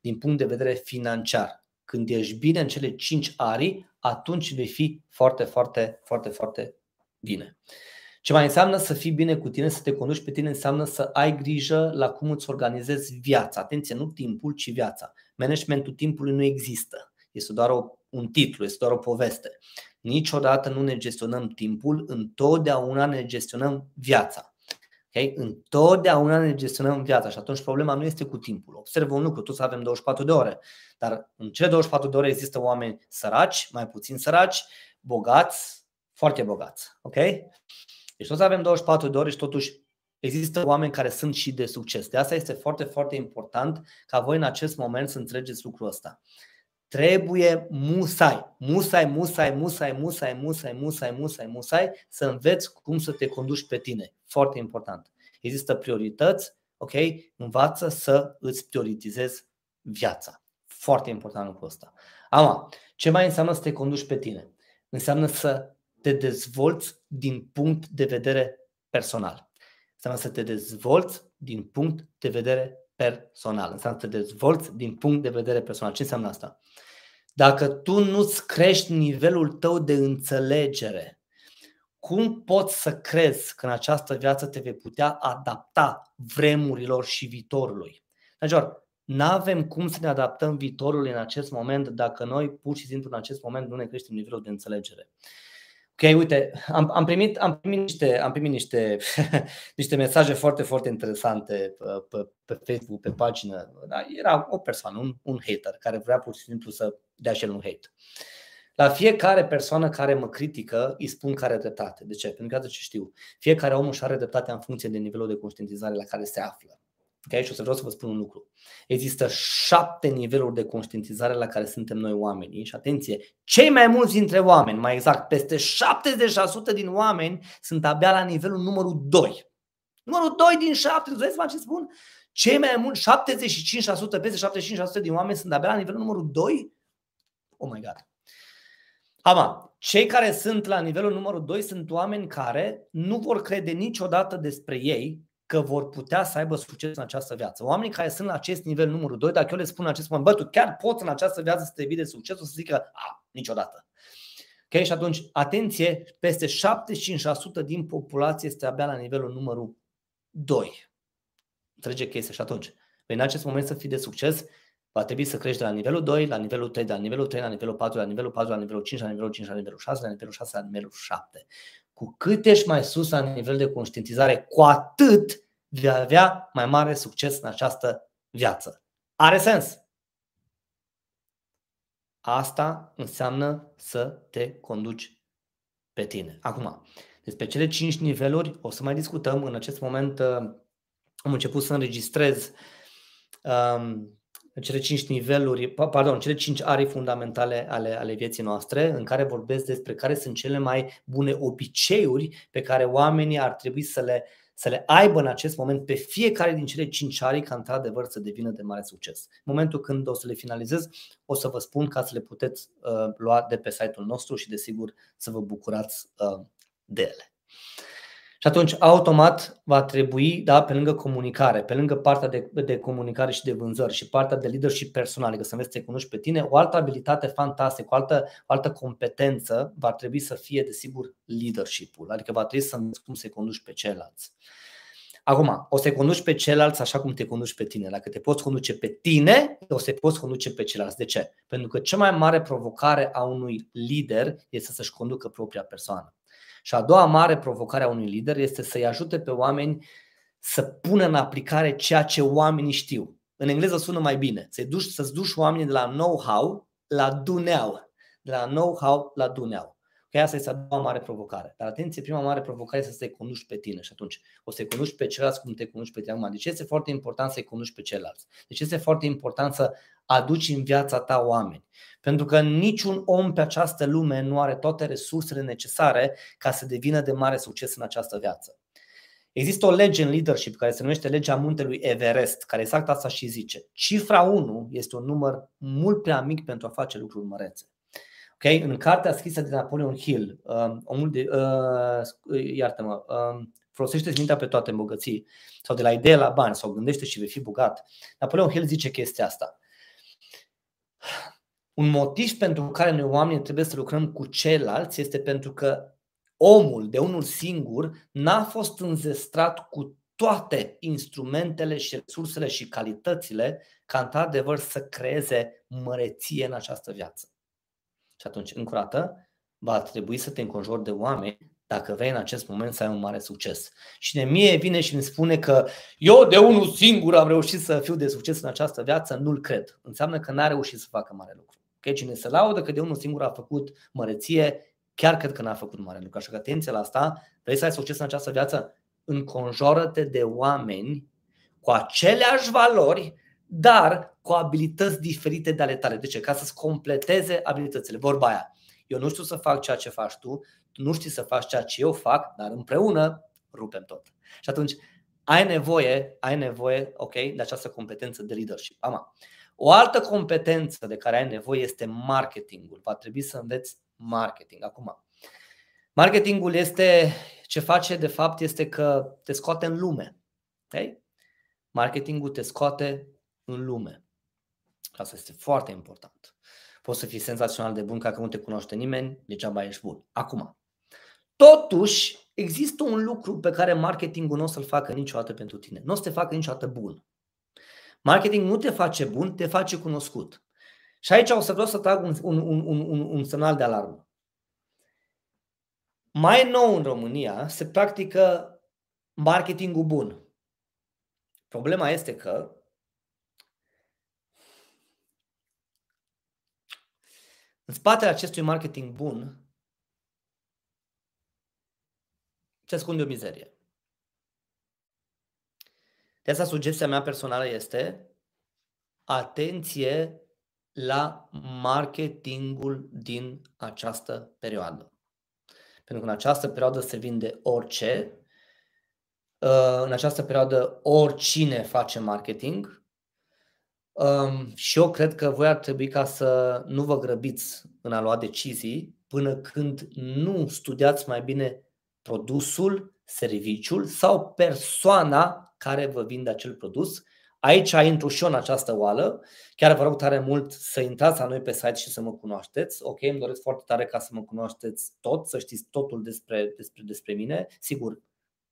din punct de vedere financiar. Când ești bine în cele cinci arii, atunci vei fi foarte, foarte, foarte, foarte bine. Ce mai înseamnă să fii bine cu tine, să te conduci pe tine, înseamnă să ai grijă la cum îți organizezi viața. Atenție, nu timpul, ci viața. Managementul timpului nu există. Este doar o, un titlu, este doar o poveste. Niciodată nu ne gestionăm timpul, întotdeauna ne gestionăm viața. Okay? Întotdeauna ne gestionăm viața și atunci problema nu este cu timpul. Observă un lucru, toți avem 24 de ore, dar în cele 24 de ore există oameni săraci, mai puțin săraci, bogați, foarte bogați. Ok? Deci toți avem 24 de ore și totuși există oameni care sunt și de succes. De asta este foarte, foarte important ca voi în acest moment să înțelegeți lucrul ăsta. Trebuie musai, musai, musai, musai, musai, musai, musai, musai, musai să înveți cum să te conduci pe tine. Foarte important. Există priorități, ok? Învață să îți prioritizezi viața. Foarte important lucrul ăsta. Ama, ce mai înseamnă să te conduci pe tine? Înseamnă să te dezvolți din punct de vedere personal. Înseamnă să te dezvolți din punct de vedere personal. Înseamnă să te dezvolți din punct de vedere personal. Ce înseamnă asta? Dacă tu nu-ți crești nivelul tău de înțelegere, cum poți să crezi că în această viață te vei putea adapta vremurilor și viitorului? Dragilor, nu avem cum să ne adaptăm viitorului în acest moment dacă noi pur și simplu în acest moment nu ne creștem nivelul de înțelegere. Ok, uite, am, am primit, am primit, niște, am primit niște, niște mesaje foarte, foarte interesante pe, pe, pe Facebook, pe pagină. Da, era o persoană, un, un hater, care vrea pur și simplu să dea și el un hate. La fiecare persoană care mă critică, îi spun care are dreptate. De ce? Pentru că ce știu. Fiecare om își are dreptate în funcție de nivelul de conștientizare la care se află. Okay? Și o să vreau să vă spun un lucru. Există șapte niveluri de conștientizare la care suntem noi oamenii și atenție, cei mai mulți dintre oameni, mai exact, peste 70% din oameni sunt abia la nivelul numărul 2. Numărul 2 din 7, îți ce spun? Cei mai mulți, 75%, peste 75% din oameni sunt abia la nivelul numărul 2? Oh my god. Ama, cei care sunt la nivelul numărul 2 sunt oameni care nu vor crede niciodată despre ei că vor putea să aibă succes în această viață. Oamenii care sunt la acest nivel numărul 2, dacă eu le spun acest moment, bă, tu chiar poți în această viață să te vii de succes, o să zică, a, niciodată. Ok? Și atunci, atenție, peste 75% din populație este abia la nivelul numărul 2. Înțelege chestia și atunci, păi în acest moment să fii de succes, va trebui să crești de la nivelul 2 la nivelul 3, de la nivelul 3 la nivelul 4, la nivelul 4, la nivelul 5, la nivelul 5, la nivelul 6, la nivelul 6, la nivelul 7. Cu cât ești mai sus la nivel de conștientizare, cu atât vei avea mai mare succes în această viață. Are sens? Asta înseamnă să te conduci pe tine. Acum, despre cele 5 niveluri o să mai discutăm. În acest moment uh, am început să înregistrez um, cele cinci niveluri, pardon, cele cinci arii fundamentale ale, ale vieții noastre, în care vorbesc despre care sunt cele mai bune obiceiuri pe care oamenii ar trebui să le, să le aibă în acest moment pe fiecare din cele cinci arii ca într-adevăr să devină de mare succes. În momentul când o să le finalizez, o să vă spun ca să le puteți uh, lua de pe site-ul nostru și desigur să vă bucurați uh, de ele. Și atunci, automat, va trebui, da, pe lângă comunicare, pe lângă partea de, de comunicare și de vânzări și partea de leadership personal, adică să înveți să te cunoști pe tine, o altă abilitate fantastică, o altă, o altă competență va trebui să fie, desigur, leadership-ul. Adică va trebui să înveți cum să conduci pe ceilalți. Acum, o să conduci pe ceilalți așa cum te conduci pe tine. Dacă te poți conduce pe tine, o să te poți conduce pe ceilalți. De ce? Pentru că cea mai mare provocare a unui lider este să-și conducă propria persoană. Și a doua mare provocare a unui lider este să-i ajute pe oameni să pună în aplicare ceea ce oamenii știu. În engleză sună mai bine. Să-i duci, să-ți duci oamenii de la know-how la duneau. De la know-how la duneau. Că asta este a doua mare provocare. Dar atenție, prima mare provocare este să te conduci pe tine și atunci o să te conduci pe ceilalți cum te conduci pe tine. Acum, de ce este foarte important să-i conduci pe ceilalți? De ce este foarte important să aduci în viața ta oameni? Pentru că niciun om pe această lume nu are toate resursele necesare ca să devină de mare succes în această viață. Există o lege în leadership care se numește legea muntelui Everest, care exact asta și zice. Cifra 1 este un număr mult prea mic pentru a face lucruri mărețe. Okay? În cartea scrisă de Napoleon Hill, uh, omul de, uh, iartă-mă, uh, folosește mintea pe toate îmbogății, sau de la idee la bani, sau gândește și vei fi bogat. Napoleon Hill zice chestia asta. Un motiv pentru care noi oamenii trebuie să lucrăm cu ceilalți este pentru că omul de unul singur n-a fost înzestrat cu toate instrumentele și resursele și calitățile ca într-adevăr să creeze măreție în această viață. Și atunci, încă o dată, va trebui să te înconjori de oameni dacă vrei în acest moment să ai un mare succes. Și de mie vine și îmi spune că eu de unul singur am reușit să fiu de succes în această viață, nu-l cred. Înseamnă că n-a reușit să facă mare lucru. Okay? Cine se laudă că de unul singur a făcut măreție, chiar cred că n-a făcut mare lucru. Așa că atenție la asta, vrei să ai succes în această viață? Înconjoară-te de oameni cu aceleași valori, dar cu abilități diferite de ale tale. De ce? Ca să-ți completeze abilitățile. Vorba aia. Eu nu știu să fac ceea ce faci tu, tu nu știi să faci ceea ce eu fac, dar împreună rupem tot. Și atunci ai nevoie, ai nevoie, ok, de această competență de leadership. Ama. O altă competență de care ai nevoie este marketingul. Va trebui să înveți marketing. Acum, marketingul este ce face de fapt este că te scoate în lume. Okay? Marketingul te scoate în lume. Asta este foarte important. Poți să fii senzațional de bun ca că nu te cunoaște nimeni, degeaba ești bun. Acum, totuși, există un lucru pe care marketingul nu o să-l facă niciodată pentru tine. Nu o să te facă niciodată bun. Marketing nu te face bun, te face cunoscut. Și aici o să vreau să trag un, un, un, un, un semnal de alarmă. Mai nou în România se practică marketingul bun. Problema este că În spatele acestui marketing bun se ascunde o mizerie. De asta sugestia mea personală este atenție la marketingul din această perioadă. Pentru că în această perioadă se vinde orice, Uh, în această perioadă oricine face marketing um, și eu cred că voi ar trebui ca să nu vă grăbiți în a lua decizii până când nu studiați mai bine produsul, serviciul sau persoana care vă vinde acel produs. Aici intru și eu în această oală. Chiar vă rog tare mult să intrați la noi pe site și să mă cunoașteți. Ok, îmi doresc foarte tare ca să mă cunoașteți tot, să știți totul despre, despre, despre mine. Sigur,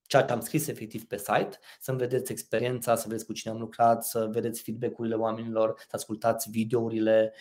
ceea ce am scris efectiv pe site, să-mi vedeți experiența, să vedeți cu cine am lucrat, să vedeți feedback-urile oamenilor, să ascultați videourile,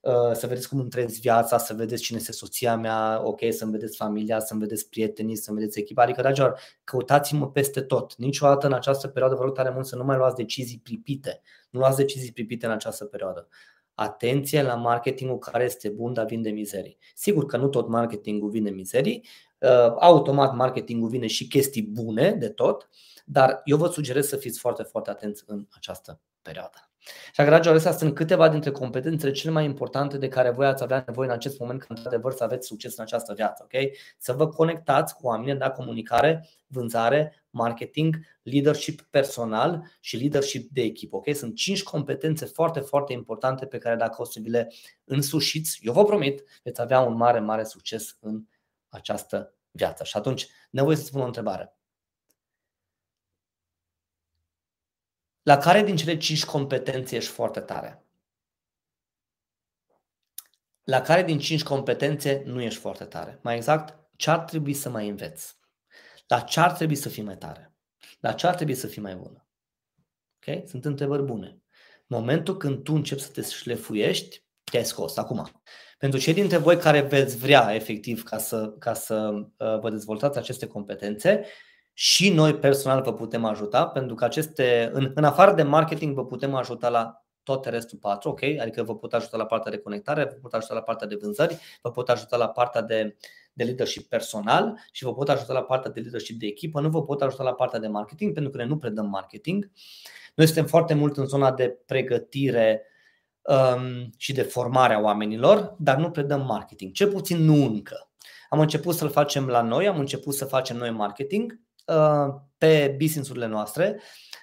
uh, să vedeți cum îmi trăiesc viața, să vedeți cine este soția mea, ok, să-mi vedeți familia, să-mi vedeți prietenii, să-mi vedeți echipa. Adică, dragilor, căutați-mă peste tot. Niciodată în această perioadă vă rog tare mult să nu mai luați decizii pripite. Nu luați decizii pripite în această perioadă. Atenție la marketingul care este bun, dar vinde mizerii. Sigur că nu tot marketingul vinde mizerii, Uh, automat marketingul vine și chestii bune de tot, dar eu vă sugerez să fiți foarte, foarte atenți în această perioadă. Și dragilor, astea sunt câteva dintre competențele cele mai importante de care voi ați avea nevoie în acest moment ca într-adevăr să aveți succes în această viață. Okay? Să vă conectați cu oameni, da, comunicare, vânzare, marketing, leadership personal și leadership de echipă. Okay? Sunt cinci competențe foarte, foarte importante pe care dacă o să vi le însușiți, eu vă promit, veți avea un mare, mare succes în această viață. Și atunci, nevoie să spun o întrebare. La care din cele cinci competențe ești foarte tare? La care din cinci competențe nu ești foarte tare? Mai exact, ce ar trebui să mai înveți? La ce ar trebui să fii mai tare? La ce ar trebui să fii mai bună? Ok? Sunt întrebări bune. Momentul când tu începi să te șlefuiești, te-ai scos. Acum, pentru cei dintre voi care veți vrea efectiv ca să, ca să uh, vă dezvoltați aceste competențe, și noi personal vă putem ajuta, pentru că aceste, în, în afară de marketing, vă putem ajuta la tot restul patru, ok? Adică vă pot ajuta la partea de conectare, vă pot ajuta la partea de vânzări, vă pot ajuta la partea de, de leadership personal și vă pot ajuta la partea de leadership de echipă, nu vă pot ajuta la partea de marketing, pentru că noi nu predăm marketing. Noi suntem foarte mult în zona de pregătire um, și de formarea oamenilor, dar nu predăm marketing. Cel puțin nu încă. Am început să-l facem la noi, am început să facem noi marketing uh, pe business-urile noastre,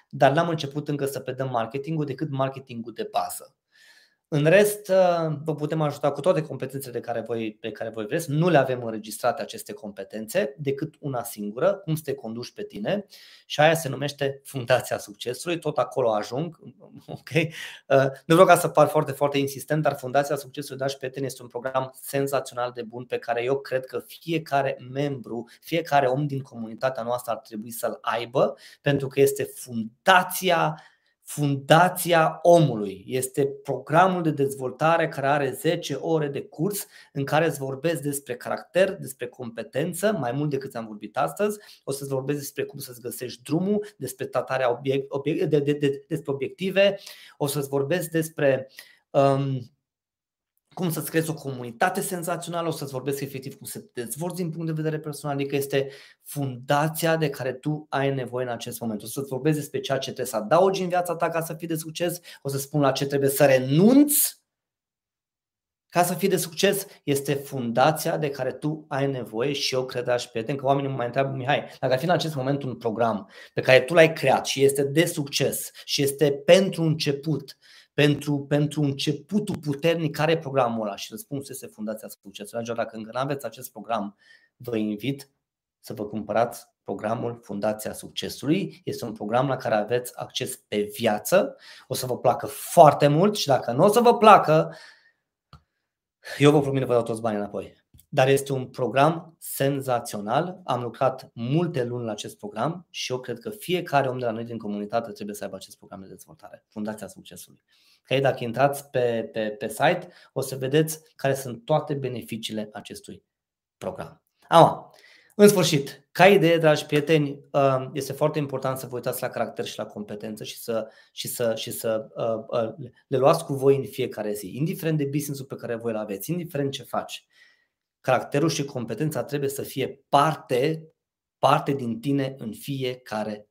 dar n-am început încă să predăm marketingul decât marketingul de bază. În rest, uh, vă putem ajuta cu toate competențele de care voi, pe care voi vreți. Nu le avem înregistrate aceste competențe, decât una singură, cum să te conduci pe tine și aia se numește Fundația Succesului, tot acolo ajung. Okay? Uh, nu vreau ca să par foarte, foarte insistent, dar Fundația Succesului, dragi prieteni, este un program senzațional de bun pe care eu cred că fiecare membru, fiecare om din comunitatea noastră ar trebui să-l aibă, pentru că este fundația Fundația Omului. Este programul de dezvoltare care are 10 ore de curs în care îți vorbesc despre caracter, despre competență, mai mult decât am vorbit astăzi. O să-ți vorbesc despre cum să-ți găsești drumul, despre tratarea obiect, obiect, de, de, de, despre obiective. O să-ți vorbesc despre um, cum să-ți creezi o comunitate senzațională, o să-ți vorbesc efectiv cum să te dezvolți din punct de vedere personal, adică este fundația de care tu ai nevoie în acest moment. O să-ți vorbesc despre ceea ce trebuie să adaugi în viața ta ca să fii de succes, o să spun la ce trebuie să renunți ca să fii de succes, este fundația de care tu ai nevoie și eu cred, dragi prieteni, că oamenii mă mai întreabă, Mihai, dacă ar fi în acest moment un program pe care tu l-ai creat și este de succes și este pentru început, pentru, pentru începutul puternic, care e programul ăla? Și răspunsul este Fundația Succesului. Dragilor, dacă încă nu aveți acest program, vă invit să vă cumpărați programul Fundația Succesului. Este un program la care aveți acces pe viață. O să vă placă foarte mult și dacă nu o să vă placă, eu vă promit că vă dau toți banii înapoi. Dar este un program senzațional. Am lucrat multe luni la acest program și eu cred că fiecare om de la noi din comunitate trebuie să aibă acest program de dezvoltare, Fundația Succesului. Că dacă intrați pe, pe, pe site, o să vedeți care sunt toate beneficiile acestui program. Ama, în sfârșit, ca idee, dragi prieteni, uh, este foarte important să vă uitați la caracter și la competență și să, și să, și să uh, uh, le luați cu voi în fiecare zi, indiferent de business-ul pe care voi îl aveți, indiferent ce faci caracterul și competența trebuie să fie parte, parte din tine în fiecare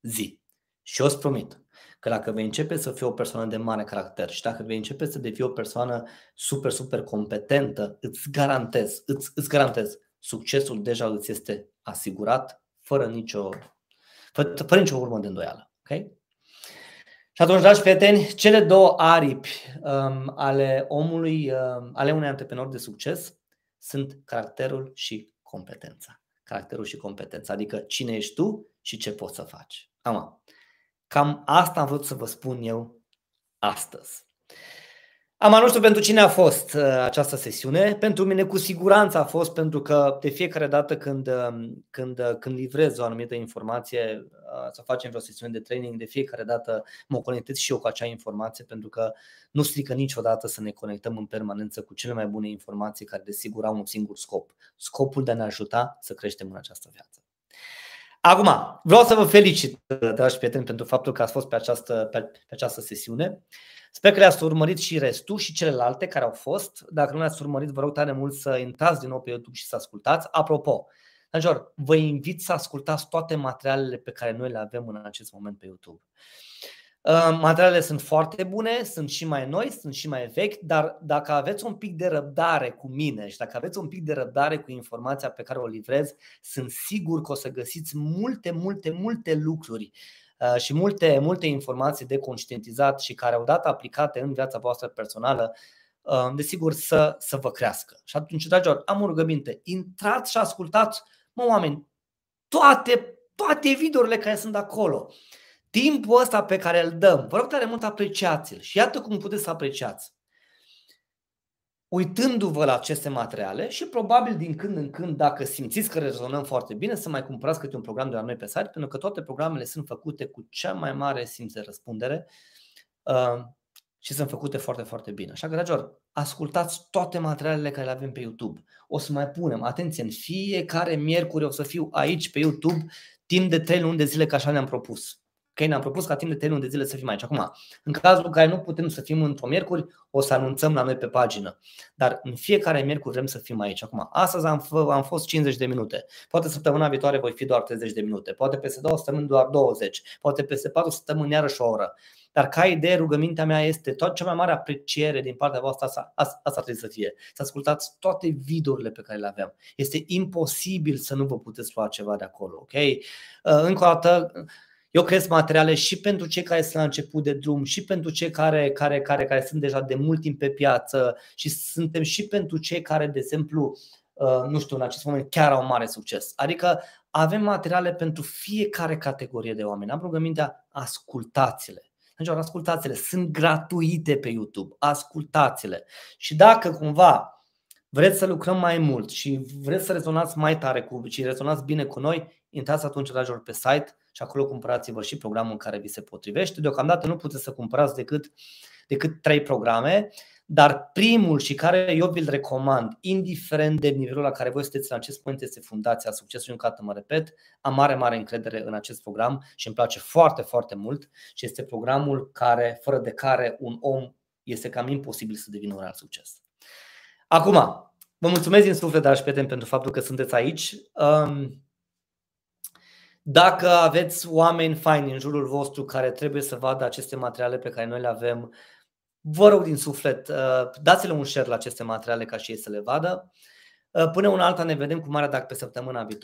zi. Și eu îți promit că dacă vei începe să fii o persoană de mare caracter și dacă vei începe să devii o persoană super, super competentă, îți garantez, îți, îți garantez, succesul deja îți este asigurat fără nicio fără, fără nicio urmă de îndoială. Okay? Și atunci, dragi prieteni, cele două aripi um, ale omului, um, ale unui antreprenor de succes sunt caracterul și competența. Caracterul și competența, adică cine ești tu și ce poți să faci. Am. Cam asta am vrut să vă spun eu astăzi. Am nu știu pentru cine a fost uh, această sesiune. Pentru mine cu siguranță a fost pentru că de fiecare dată când, um, când, uh, când livrez o anumită informație, uh, să facem vreo sesiune de training, de fiecare dată mă conectez și eu cu acea informație pentru că nu strică niciodată să ne conectăm în permanență cu cele mai bune informații care desigur au un singur scop. Scopul de a ne ajuta să creștem în această viață. Acum, vreau să vă felicit, dragi prieteni, pentru faptul că ați fost pe această, pe, pe această sesiune. Sper că le-ați urmărit și restul și celelalte care au fost. Dacă nu le-ați urmărit, vă rog tare mult să intrați din nou pe YouTube și să ascultați. Apropo, dragilor, vă invit să ascultați toate materialele pe care noi le avem în acest moment pe YouTube. Uh, materialele sunt foarte bune, sunt și mai noi, sunt și mai vechi, dar dacă aveți un pic de răbdare cu mine și dacă aveți un pic de răbdare cu informația pe care o livrez, sunt sigur că o să găsiți multe, multe, multe lucruri uh, și multe, multe informații de conștientizat și care au dat aplicate în viața voastră personală, uh, desigur să, să vă crească. Și atunci, dragilor, am o rugăminte, intrați și ascultați, mă oameni, toate, toate videourile care sunt acolo. Timpul ăsta pe care îl dăm, vă rog tare mult apreciați-l și iată cum puteți să apreciați. Uitându-vă la aceste materiale și probabil din când în când, dacă simțiți că rezonăm foarte bine, să mai cumpărați câte un program de la noi pe site, pentru că toate programele sunt făcute cu cea mai mare simț de răspundere uh, și sunt făcute foarte, foarte bine. Așa că, dragilor, ascultați toate materialele care le avem pe YouTube. O să mai punem, atenție, în fiecare miercuri o să fiu aici pe YouTube timp de 3 luni de zile, că așa ne-am propus. Ok, ne-am propus ca timp de 3 luni de zile să fim aici. Acum, în cazul în care nu putem să fim într-o miercuri, o să anunțăm la noi pe pagină. Dar în fiecare miercuri vrem să fim aici. Acum, astăzi am, f- am fost 50 de minute. Poate săptămâna viitoare voi fi doar 30 de minute. Poate peste două săptămâni doar 20. Poate peste patru săptămâni iarăși o oră. Dar ca idee, rugămintea mea este tot cea mai mare apreciere din partea voastră, asta, asta, asta trebuie să fie. Să ascultați toate videourile pe care le avem. Este imposibil să nu vă puteți lua ceva de acolo. Ok? Uh, încă o dată, eu creez materiale și pentru cei care sunt la început de drum, și pentru cei care, care, care, care sunt deja de mult timp pe piață și suntem și pentru cei care, de exemplu, uh, nu știu, în acest moment chiar au mare succes. Adică avem materiale pentru fiecare categorie de oameni. Am rugămintea, ascultați-le. Deci, ascultați-le, sunt gratuite pe YouTube, ascultați-le. Și dacă cumva vreți să lucrăm mai mult și vreți să rezonați mai tare cu și rezonați bine cu noi, intrați atunci, dragilor, pe site și acolo cumpărați-vă și programul care vi se potrivește. Deocamdată nu puteți să cumpărați decât, decât trei programe, dar primul și care eu vi-l recomand, indiferent de nivelul la care voi sunteți în acest moment, este Fundația Succesului. Încă dată mă repet, am mare, mare încredere în acest program și îmi place foarte, foarte mult și este programul care, fără de care un om este cam imposibil să devină un real succes. Acum, vă mulțumesc din suflet, dragi prieteni, pentru faptul că sunteți aici. Um, dacă aveți oameni faini în jurul vostru care trebuie să vadă aceste materiale pe care noi le avem, vă rog din suflet, uh, dați-le un share la aceste materiale ca și ei să le vadă. Uh, până un alta ne vedem cu mare dac pe săptămâna viitoare.